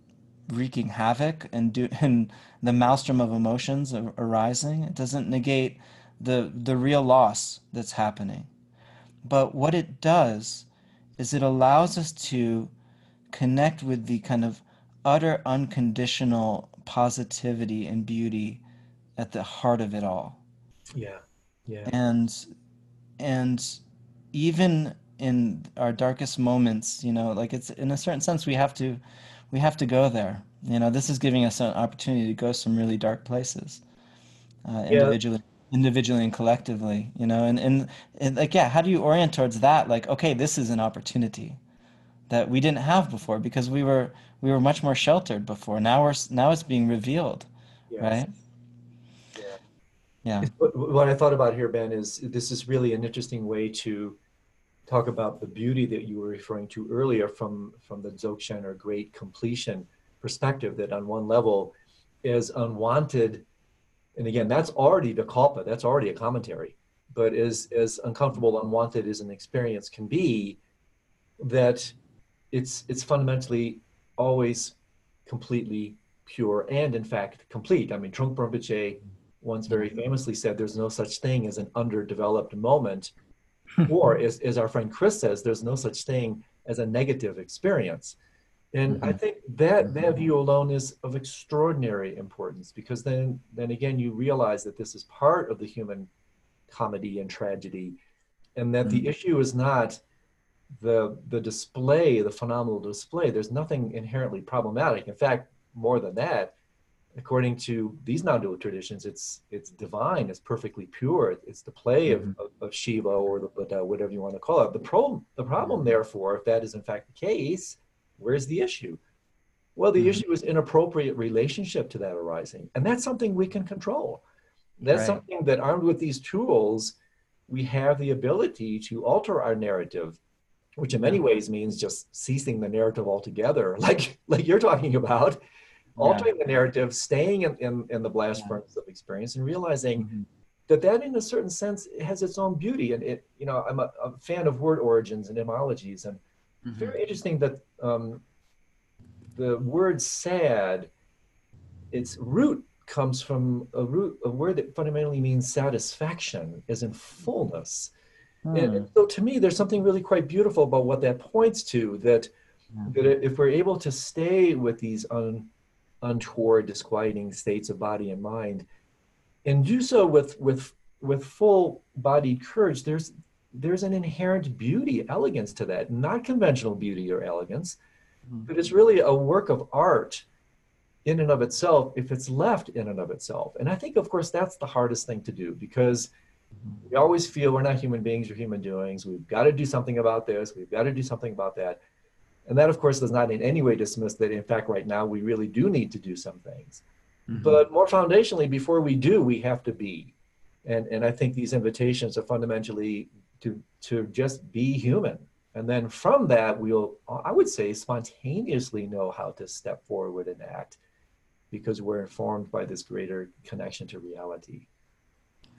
wreaking havoc and do and the maelstrom of emotions arising. It doesn't negate the the real loss that's happening. But what it does is it allows us to connect with the kind of utter unconditional positivity and beauty at the heart of it all. Yeah yeah. And and even in our darkest moments you know like it's in a certain sense we have to we have to go there. You know this is giving us an opportunity to go some really dark places uh, Yeah. individually individually and collectively you know and, and and like yeah how do you orient towards that? Like okay this is an opportunity that we didn't have before because we were we were much more sheltered before. Now we're now it's being revealed yes. right yeah What, I thought about here, Ben, is this is really an interesting way to talk about the beauty that you were referring to earlier from, from the Dzogchen or great completion perspective, that on one level is unwanted. And again, that's already the kalpa, that's already a commentary. But as, as uncomfortable, unwanted as an experience can be, that it's, it's fundamentally always completely pure and, in fact, complete. I mean, Trungpa Rinpoche once mm-hmm. very famously said there's no such thing as an underdeveloped moment hmm. or as, as our friend chris says there's no such thing as a negative experience. And i Mhm. think that that mm-hmm. view alone is of extraordinary importance because then then again you realize that this is part of the human comedy and tragedy and that the mm-hmm. issue is not the the display the phenomenal display. There's nothing inherently problematic. In fact more than that according to these non-dual traditions, it's it's divine, it's perfectly pure. It's the play of, of, of Shiva or the Buddha, whatever you want to call it. The problem, the problem, therefore, if that is in fact the case, where's the issue? Well, the Mhm. issue is inappropriate relationship to that arising, and that's something we can control. That's Right. something that, armed with these tools, we have the ability to alter our narrative, which in many ways means just ceasing the narrative altogether, like like you're talking about altering the narrative, staying in, in, in the blast Yeah. furnace of experience, and realizing Mhm. that that, in a certain sense, has its own beauty. And it, you know, I'm a, a fan of word origins and etymologies, and Mhm. very interesting that um, the word "sad," its root comes from a root, a word that fundamentally means satisfaction, as in fullness. And, Hmm. and so, to me, there's something really quite beautiful about what that points to. That Yeah. that if we're able to stay with these un, untoward, disquieting states of body and mind, and do so with with with full bodied courage, there's there's an inherent beauty, elegance to that, not conventional beauty or elegance, Mhm. but it's really a work of art in and of itself if it's left in and of itself. And I think, of course, that's the hardest thing to do because we always feel we're not human beings, we're human doings. We've got to do something about this. We've got to do something about that. And that, of course, does not in any way dismiss that, in fact, right now we really do need to do some things. Mhm. But more foundationally, before we do, we have to be. And, and I think these invitations are fundamentally to, to just be human. And then from that, we'll, I would say, spontaneously know how to step forward and act because we're informed by this greater connection to reality.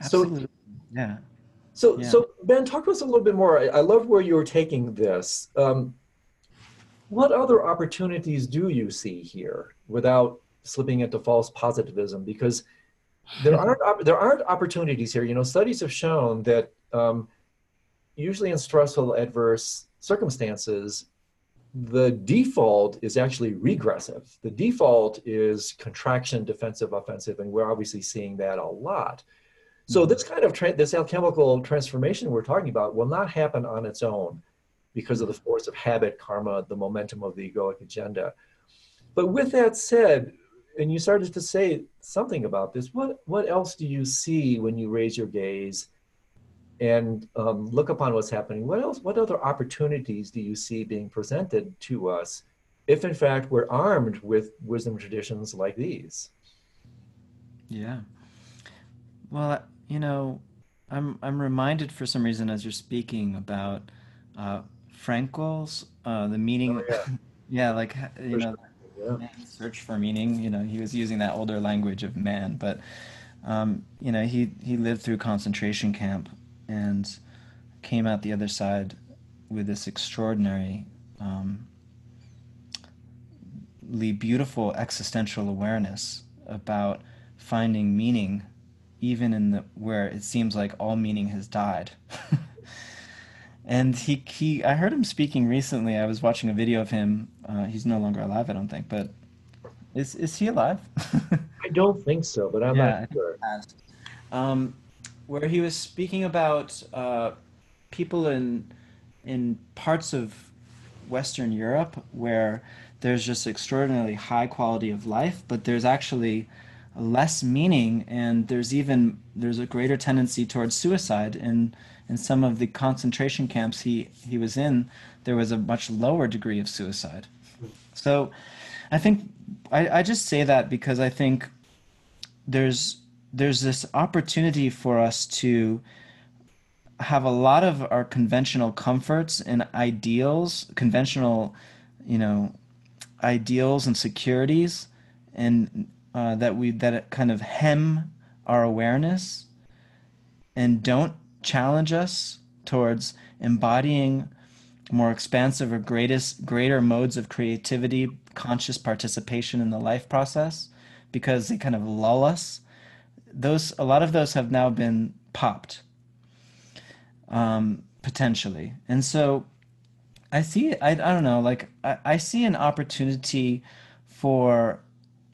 So Absolutely. yeah. so, Yeah. so Ben, talk to us a little bit more. I, I love where you're taking this. Um, what other opportunities do you see here without slipping into false positivism? Because there aren't there aren't opportunities here. You know, studies have shown that um, usually in stressful, adverse circumstances, the default is actually regressive. The default is contraction, defensive, offensive, and we're obviously seeing that a lot. So Mhm. this kind of tra- this alchemical transformation we're talking about will not happen on its own because of the force of habit, karma, the momentum of the egoic agenda. But with that said, and you started to say something about this, what what else do you see when you raise your gaze and um, look upon what's happening, what else? What other opportunities do you see being presented to us, if in fact we're armed with wisdom traditions like these? Yeah. Well, you know, I'm I'm reminded for some reason as you're speaking about uh, Frankl's uh, the meaning. Oh, yeah. yeah, like you know, Yeah. search for meaning. You know, he was using that older language of man, but um, you know, he he lived through concentration camp and came out the other side with this extraordinary, um, beautiful existential awareness about finding meaning, even in the where it seems like all meaning has died. And he, he, I heard him speaking recently. I was watching a video of him. Uh, he's no longer alive, I don't think, but is is he alive? I don't think so, but I'm Yeah, not sure. Um, where he was speaking about uh, people in in parts of Western Europe where there's just extraordinarily high quality of life, but there's actually less meaning, and there's even there's a greater tendency towards suicide. In in some of the concentration camps he he was in, there was a much lower degree of suicide. So, I think I, I just say that because I think there's there's this opportunity for us to have a lot of our conventional comforts and ideals, conventional, you know, ideals and securities, and uh, that we that kind of hem our awareness and don't challenge us towards embodying more expansive or greatest greater modes of creativity, conscious participation in the life process, because they kind of lull us. Those a lot of those have now been popped um, potentially, and so I see. I, I don't know. Like I, I see an opportunity for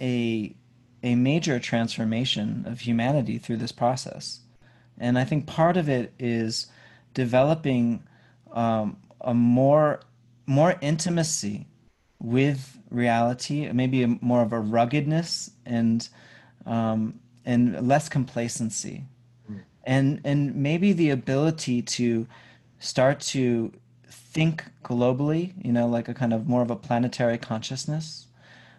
a a major transformation of humanity through this process, and I think part of it is developing um, a more more intimacy with reality, maybe a, more of a ruggedness and um, and less complacency. And and maybe the ability to start to think globally you know like a kind of more of a planetary consciousness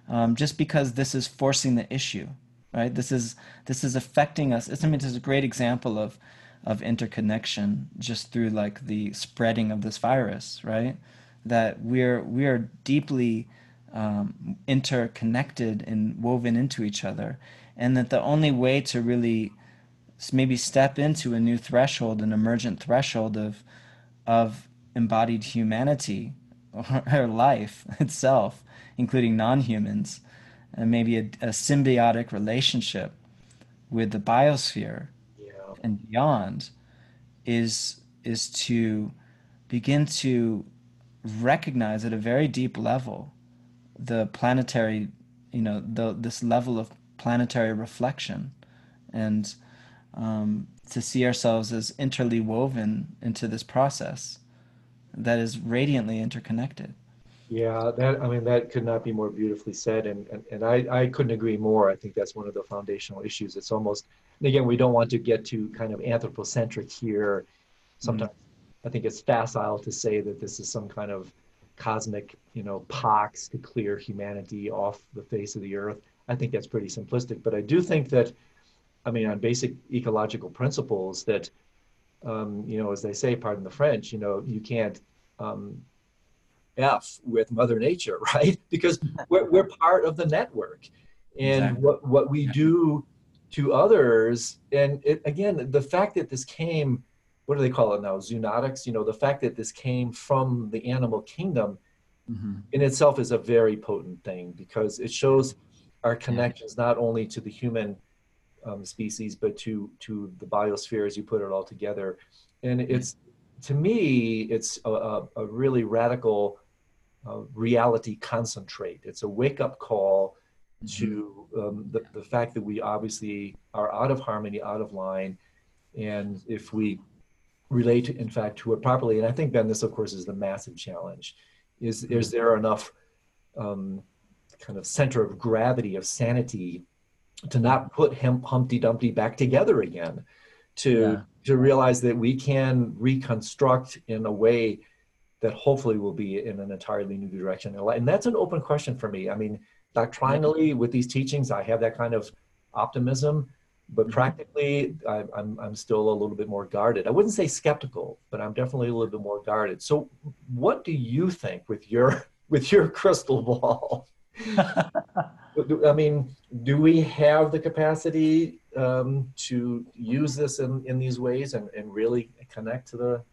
um, just because this is forcing the issue right? This is this is affecting us. It's, i mean it's a great example of of interconnection just through like the spreading of this virus right? That we're we're deeply um, interconnected and woven into each other and that the only way to really maybe step into a new threshold, an emergent threshold of of embodied humanity or, or life itself, including non-humans, and maybe a, a symbiotic relationship with the biosphere Yeah. and beyond, is is to begin to recognize at a very deep level the planetary, you know, the this level of planetary reflection and um, to see ourselves as interly woven into this process that is radiantly interconnected. Yeah, that I mean that could not be more beautifully said, and and, and I, I couldn't agree more. I think that's one of the foundational issues. It's almost and again we don't want to get too kind of anthropocentric here. Sometimes I think it's facile to say that this is some kind of cosmic, you know, pox to clear humanity off the face of the earth. I think that's pretty simplistic, but I do think that, I mean, on basic ecological principles, that um, you know, as they say, pardon the French, you know, you can't um, F with Mother Nature, right? Because we're, we're part of the network. And Exactly. what, what we Yeah. do to others, and it, again, the fact that this came, what do they call it now? Zoonotics, you know, the fact that this came from the animal kingdom Mhm. in itself is a very potent thing because it shows our connections not only to the human um, species but to to the biosphere as you put it all together and it's to me it's a, a, really radical uh, reality concentrate. It's a wake-up call to um, the, the fact that we obviously are out of harmony out of line. And if we relate in fact to it properly and i think ben this of course is the massive challenge is is there enough um, kind of center of gravity of sanity to not put him Humpty Dumpty back together again, to Yeah. To realize that we can reconstruct in a way that hopefully will be in an entirely new direction. And that's an open question for me. I mean, doctrinally, with these teachings, I have that kind of optimism, but mm-hmm. practically, I, I'm, I'm still a little bit more guarded. I wouldn't say skeptical, but I'm definitely a little bit more guarded. So, what do you think with your with your crystal ball? I mean, do we have the capacity um, to use this in, in these ways and, and really connect to the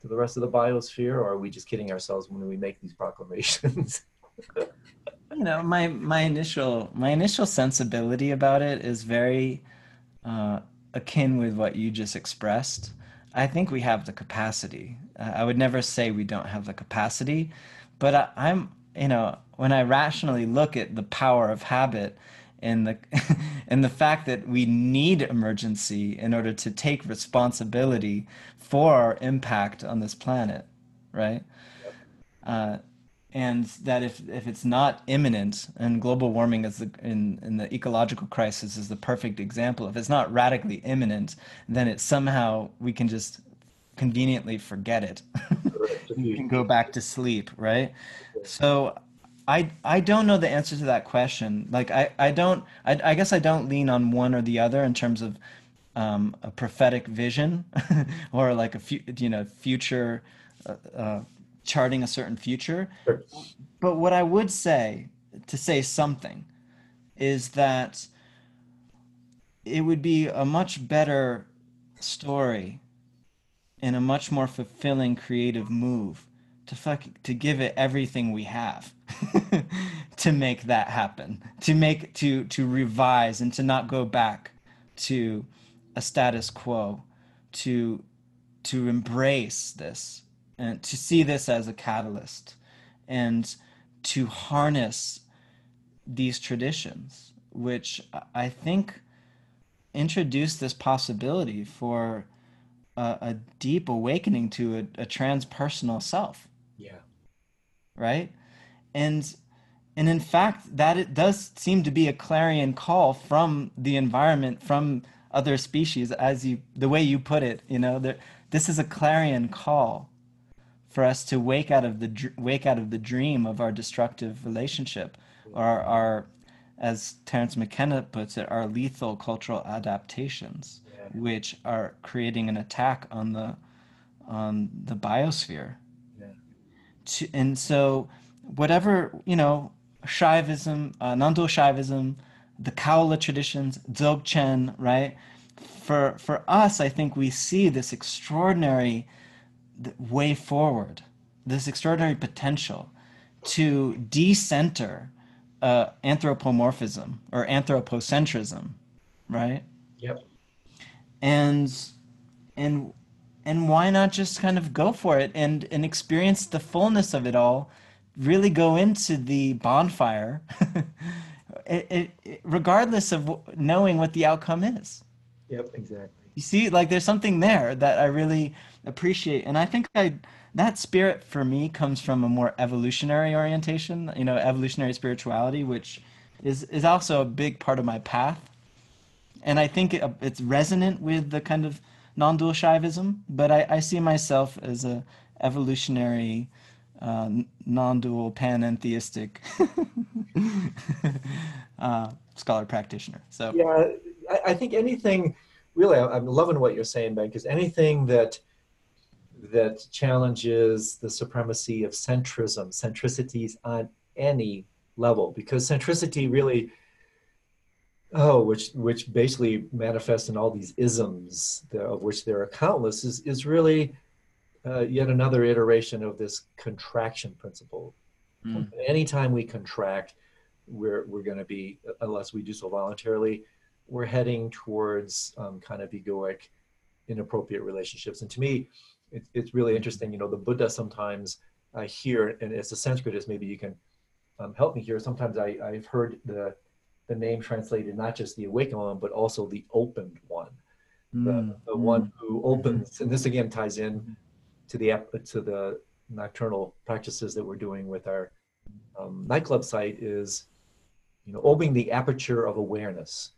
to the rest of the biosphere, or are we just kidding ourselves when we make these proclamations? you know, my my initial my initial sensibility about it is very uh, akin with what you just expressed. I think we have the capacity. Uh, I would never say we don't have the capacity, but I, I'm you know when I rationally look at the power of habit and the and the fact that we need emergency in order to take responsibility for our impact on this planet, right? Yep. Uh, and that if, if it's not imminent, and global warming is the in, in the ecological crisis is the perfect example. If it's not radically imminent, then it somehow we can just conveniently forget it. you can go back to sleep, right? So I I don't know the answer to that question. Like I I don't I, I guess I don't lean on one or the other in terms of um, a prophetic vision or like a fu- you know future uh, uh, charting a certain future. Sure. But what I would say to say something is that it would be a much better story and a much more fulfilling creative move to fuck to give it everything we have to make that happen to make to to revise and to not go back to a status quo to to embrace this and to see this as a catalyst and to harness these traditions which i think introduce this possibility for a, a deep awakening to a, a transpersonal self right? And and in fact, that it does seem to be a clarion call from the environment, from other species, as you the way you put it. You know, that this is a clarion call for us to wake out of the wake out of the dream of our destructive relationship, or our, as Terence McKenna puts it, our lethal cultural adaptations, yeah. which are creating an attack on the on the biosphere to, and so whatever you know Shaivism, uh, non-dual Shaivism, the Kaula traditions, Dzogchen, right? For for us, I think we see this extraordinary way forward, this extraordinary potential to decenter uh, anthropomorphism or anthropocentrism, right? Yep. And and and why not just kind of go for it and and experience the fullness of it all really go into the bonfire it, it, it, regardless of knowing what the outcome is. Yep exactly. You see like there's something there that i really appreciate and i think i that spirit for me comes from a more evolutionary orientation you know evolutionary spirituality which is is also a big part of my path. And i think it, it's resonant with the kind of non-dual Shaivism, but I, I see myself as a evolutionary, uh, non-dual panentheistic uh, scholar practitioner. So yeah, I, I think anything really, I'm loving what you're saying, Ben, because anything that that challenges the supremacy of centrism, centricities on any level, because centricity really oh, which which basically manifests in all these isms, of which there are countless, is is really uh, yet another iteration of this contraction principle. Mm. Anytime we contract, we're we're going to be, unless we do so voluntarily, we're heading towards um, kind of egoic, inappropriate relationships. And to me, it, it's really interesting. You know, the Buddha sometimes I hear, and as a Sanskritist, maybe you can um, help me here. Sometimes I, I've heard the the name translated not just the awakened one, but also the opened one, mm. the, the mm. one who opens. And this again ties in to the to the nocturnal practices that we're doing with our um, nightclub site is, you know, opening the aperture of awareness,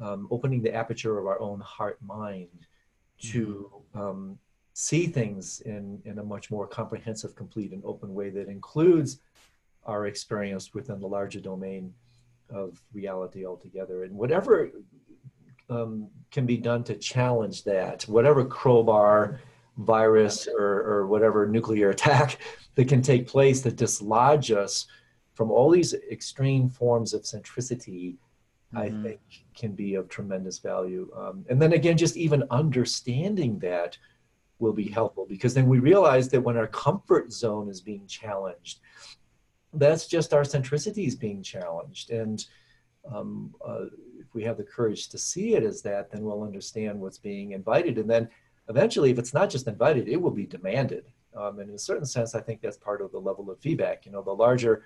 um, opening the aperture of our own heart mind to um, see things in, in a much more comprehensive, complete, and open way that includes our experience within the larger domain of reality altogether. And whatever um, can be done to challenge that, whatever crowbar, virus, or, or whatever nuclear attack that can take place that dislodge us from all these extreme forms of centricity, mm-hmm. I think can be of tremendous value. Um, and then again, just even understanding that will be helpful because then we realize that when our comfort zone is being challenged, that's just our centricity is being challenged. And um, uh, if we have the courage to see it as that, then we'll understand what's being invited. And then eventually, if it's not just invited, it will be demanded. Um, and in a certain sense, I think that's part of the level of feedback. You know, the larger,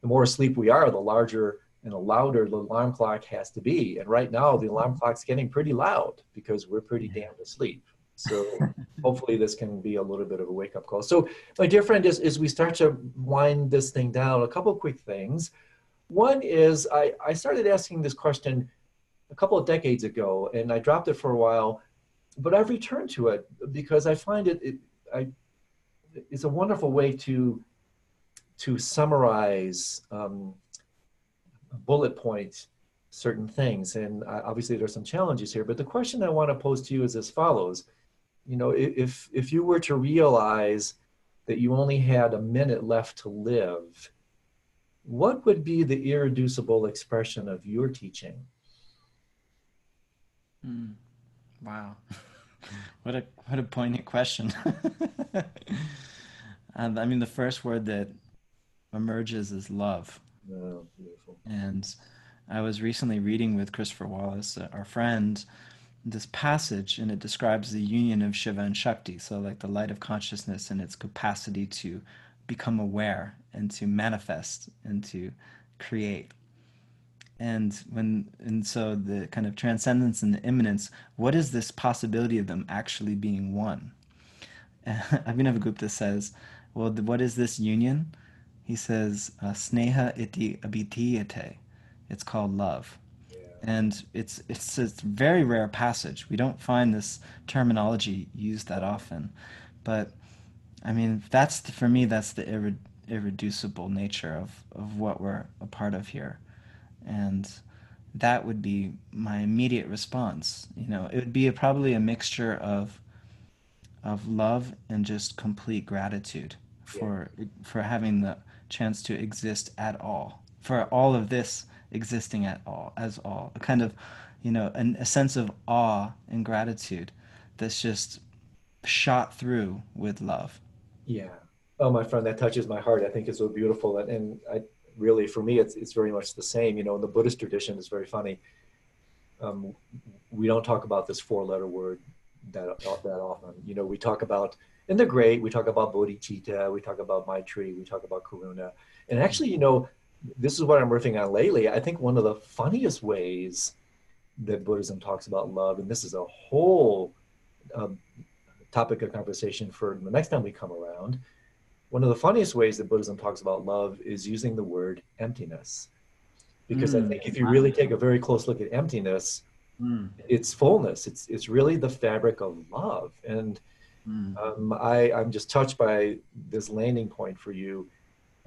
the more asleep we are, the larger and the louder the alarm clock has to be. And right now, the alarm clock's getting pretty loud because we're pretty damned asleep. So hopefully this can be a little bit of a wake up call. So my dear friend, as, as we start to wind this thing down, a couple quick things. One is I, I started asking this question a couple of decades ago and I dropped it for a while, but I've returned to it because I find it, it I, it's a wonderful way to, to summarize um, bullet point certain things. And uh, obviously there's some challenges here, but the question I want to pose to you is as follows you know, if if you were to realize that you only had a minute left to live, what would be the irreducible expression of your teaching? Mm. Wow, what a what a poignant question. and I mean, the first word that emerges is love. Oh, beautiful. And I was recently reading with Christopher Wallis, our friend, this passage and it describes the union of Shiva and Shakti. So, like the light of consciousness and its capacity to become aware and to manifest and to create. And when and so the kind of transcendence and the immanence, what is this possibility of them actually being one? Abhinavagupta says, well, what is this union? He says, uh, sneha iti abhidhiyate. It's called love and it's it's a very rare passage. We don't find this terminology used that often, but I mean that's the, for me that's the irre, irreducible nature of of what we're a part of here, and that would be my immediate response. You know, it would be a, probably a mixture of of love and just complete gratitude for yeah. for having the chance to exist at all for all of this existing at all as all. A kind of you know an, a sense of awe and gratitude that's just shot through with love. Yeah. Oh my friend that touches my heart. I think it's so beautiful. And, and i really for me it's, it's very much the same. You know in the buddhist tradition it's very funny. Um, we don't talk about this four letter word that, that often. You know we talk about in the great we talk about bodhicitta we talk about maitri we talk about karuna. And actually you know this is what I'm working on lately. I think one of the funniest ways that Buddhism talks about love, and this is a whole um, topic of conversation for the next time we come around. One of the funniest ways that Buddhism talks about love is using the word emptiness. Because mm, I think if you really take a very close look at emptiness, mm. it's fullness. It's it's really the fabric of love. And mm. um, I, I'm just touched by this landing point for you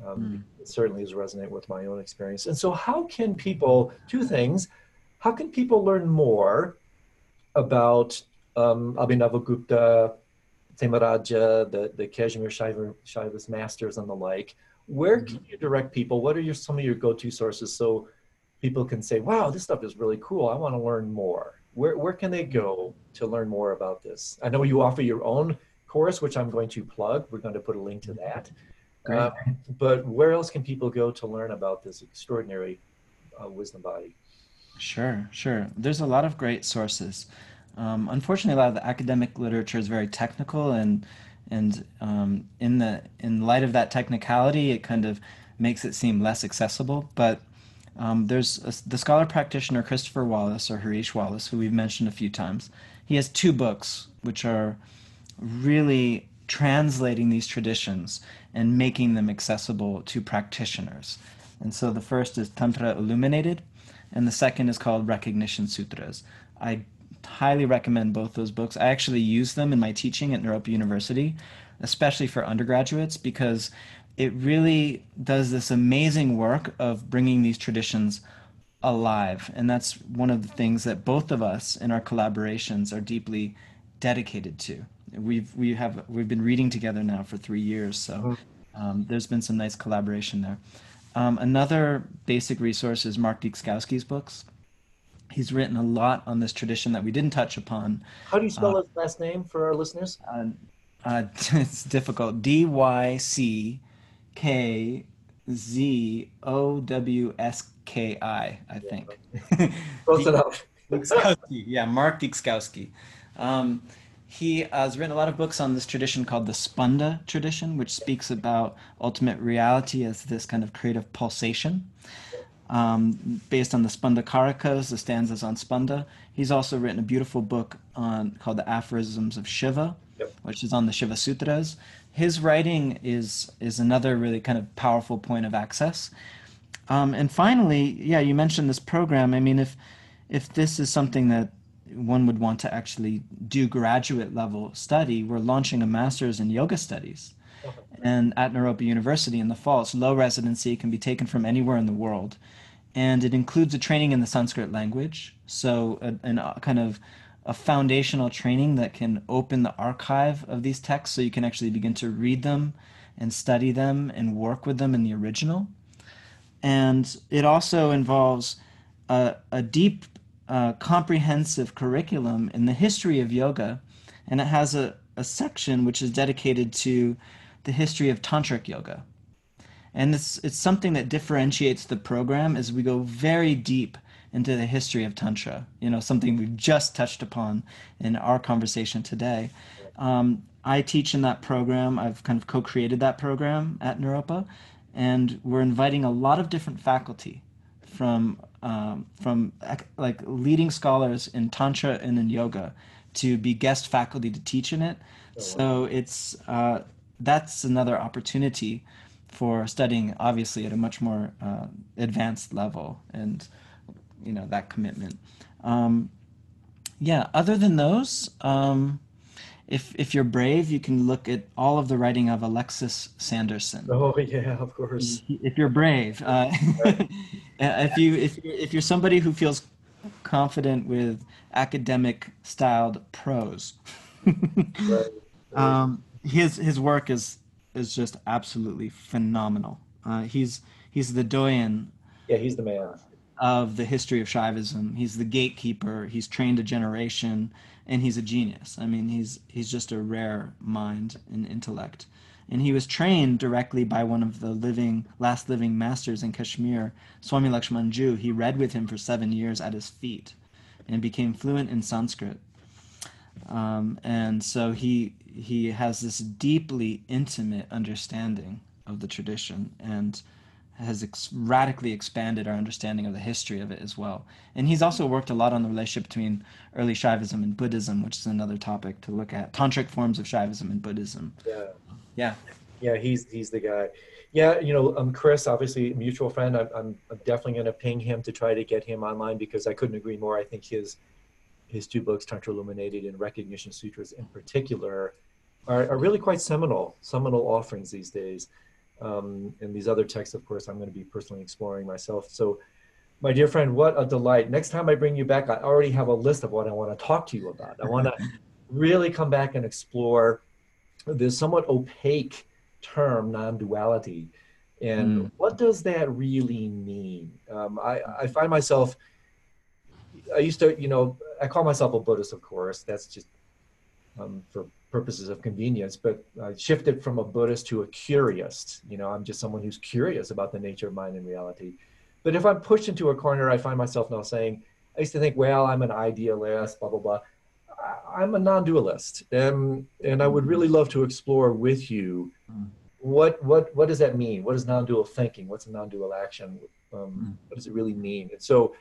um, mm. It certainly is resonant with my own experience. And so, how can people, two things, how can people learn more about um, Abhinavagupta, Kshemaraja, the, the Kashmir Shaiva, Shaivas masters, and the like? Where hmm. can you direct people? What are your, some of your go to sources so people can say, wow, this stuff is really cool. I want to learn more. Where, where can they go to learn more about this? I know you offer your own course, which I'm going to plug. We're going to put a link to that. Uh, but where else can people go to learn about this extraordinary uh, wisdom body? Sure, sure. There's a lot of great sources. Um, unfortunately, a lot of the academic literature is very technical, and and um, in the in light of that technicality, it kind of makes it seem less accessible. But um, there's a, the scholar practitioner Christopher Wallis or Hareesh Wallis, who we've mentioned a few times. He has two books which are really translating these traditions and making them accessible to practitioners. And so the first is Tantra Illuminated, and the second is called Recognition Sutras. I highly recommend both those books. I actually use them in my teaching at Naropa University, especially for undergraduates, because it really does this amazing work of bringing these traditions alive. And that's one of the things that both of us in our collaborations are deeply dedicated to. We've we have we've been reading together now for three years, so Mm-hmm. um, there's been some nice collaboration there. Um, another basic resource is Mark Dyczkowski's books. He's written a lot on this tradition that we didn't touch upon. How do you spell his last name for our listeners? Uh, uh, it's difficult. D Y C K Z O W S K I, I think. Close enough. Yeah, Mark Dyczkowski. Um, he has written a lot of books on this tradition called the Spanda tradition, which speaks about ultimate reality as this kind of creative pulsation. Um, based on the Spanda Karikas, the stanzas on Spanda. He's also written a beautiful book on called The Aphorisms of Shiva, Yep. which is on the Shiva Sutras. His writing is is another really kind of powerful point of access. Um, and finally, yeah, you mentioned this program. I mean, if if this is something that one would want to actually do graduate level study, we're launching a master's in yoga studies. And at Naropa University in the fall, it's low residency, can be taken from anywhere in the world. And it includes a training in the Sanskrit language, so a, a kind of a foundational training that can open the archive of these texts so you can actually begin to read them and study them and work with them in the original and it also involves a, a deep, uh, comprehensive curriculum in the history of yoga, and it has a, a section which is dedicated to the history of tantric yoga. And it's it's something that differentiates the program as we go very deep into the history of tantra. You know, something we've just touched upon in our conversation today. Um, I teach in that program. I've kind of co-created that program at Naropa, and we're inviting a lot of different faculty from um, from like leading scholars in tantra and in yoga to be guest faculty to teach in it. So it's uh, that's another opportunity for studying, obviously, at a much more uh, advanced level, and you know that commitment. Um, yeah. Other than those. Um, if, if you're brave, you can look at all of the writing of Alexis Sanderson Oh yeah, of course. if you're brave. Uh, if you if you're, if you're somebody who feels confident with academic styled prose, Right. um, his his work is is just absolutely phenomenal. Uh, he's he's the doyen Yeah, he's the man. of the history of Shaivism. He's the gatekeeper. He's trained a generation, and he's a genius. I mean, he's he's just a rare mind and intellect. And he was trained directly by one of the living last living masters in Kashmir, Swami Lakshmanjoo. He read with him for seven years at his feet, and became fluent in Sanskrit. Um, and so he he has this deeply intimate understanding of the tradition and has ex- radically expanded our understanding of the history of it as well. And he's also worked a lot on the relationship between early Shaivism and Buddhism, which is another topic to look at. Tantric forms of Shaivism and Buddhism. Yeah. Yeah. Yeah, he's he's the guy. Yeah, you know, um, Chris, obviously a mutual friend. I'm I'm, I'm definitely going to ping him to try to get him online because I couldn't agree more. I think his his two books, Tantra Illuminated and Recognition Sutras in particular, are, are really quite seminal, seminal offerings these days. Um, and these other texts, of course, I'm going to be personally exploring myself. So, my dear friend, what a delight. Next time I bring you back, I already have a list of what I want to talk to you about. I want to really come back and explore this somewhat opaque term, non duality. And Mm. what does that really mean? Um, I, I find myself, I used to, you know, I call myself a Buddhist, of course. That's just um, for purposes of convenience, but I shifted from a Buddhist to a curious. You know, I'm just someone who's curious about the nature of mind and reality. But if I'm pushed into a corner, I find myself now saying, I used to think, well, I'm an idealist, blah, blah, blah. I'm a non dualist. And, and I would really love to explore with you Mm. what, what, what does that mean? What is non dual thinking? What's a non dual action? Um, what does it really mean? And so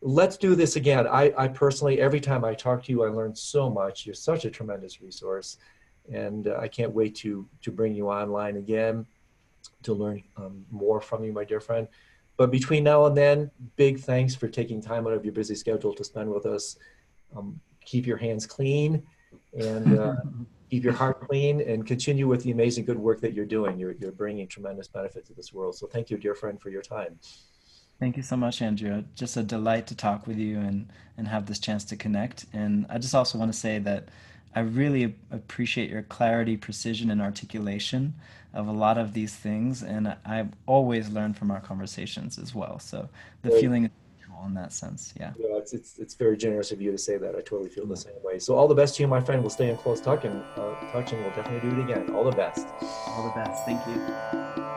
let's do this again. I, I personally, every time I talk to you, I learn so much. You're such a tremendous resource. And uh, I can't wait to, to bring you online again to learn um, more from you, my dear friend. But between now and then, big thanks for taking time out of your busy schedule to spend with us. um, keep your hands clean and uh, keep your heart clean and continue with the amazing good work that you're doing. You're, you're bringing tremendous benefit to this world. So thank you, dear friend, for your time. Thank you so much, Andrew. Just a delight to talk with you and, and have this chance to connect. And I just also want to say that I really appreciate your clarity, precision, and articulation of a lot of these things. And I've always learned from our conversations as well. So the feeling is mutual in that sense. Yeah. Know, it's, it's, it's very generous of you to say that. I totally feel the same way. So all the best to you, my friend. We'll stay in close touch and uh, touch and we'll definitely do it again. All the best. All the best. Thank you.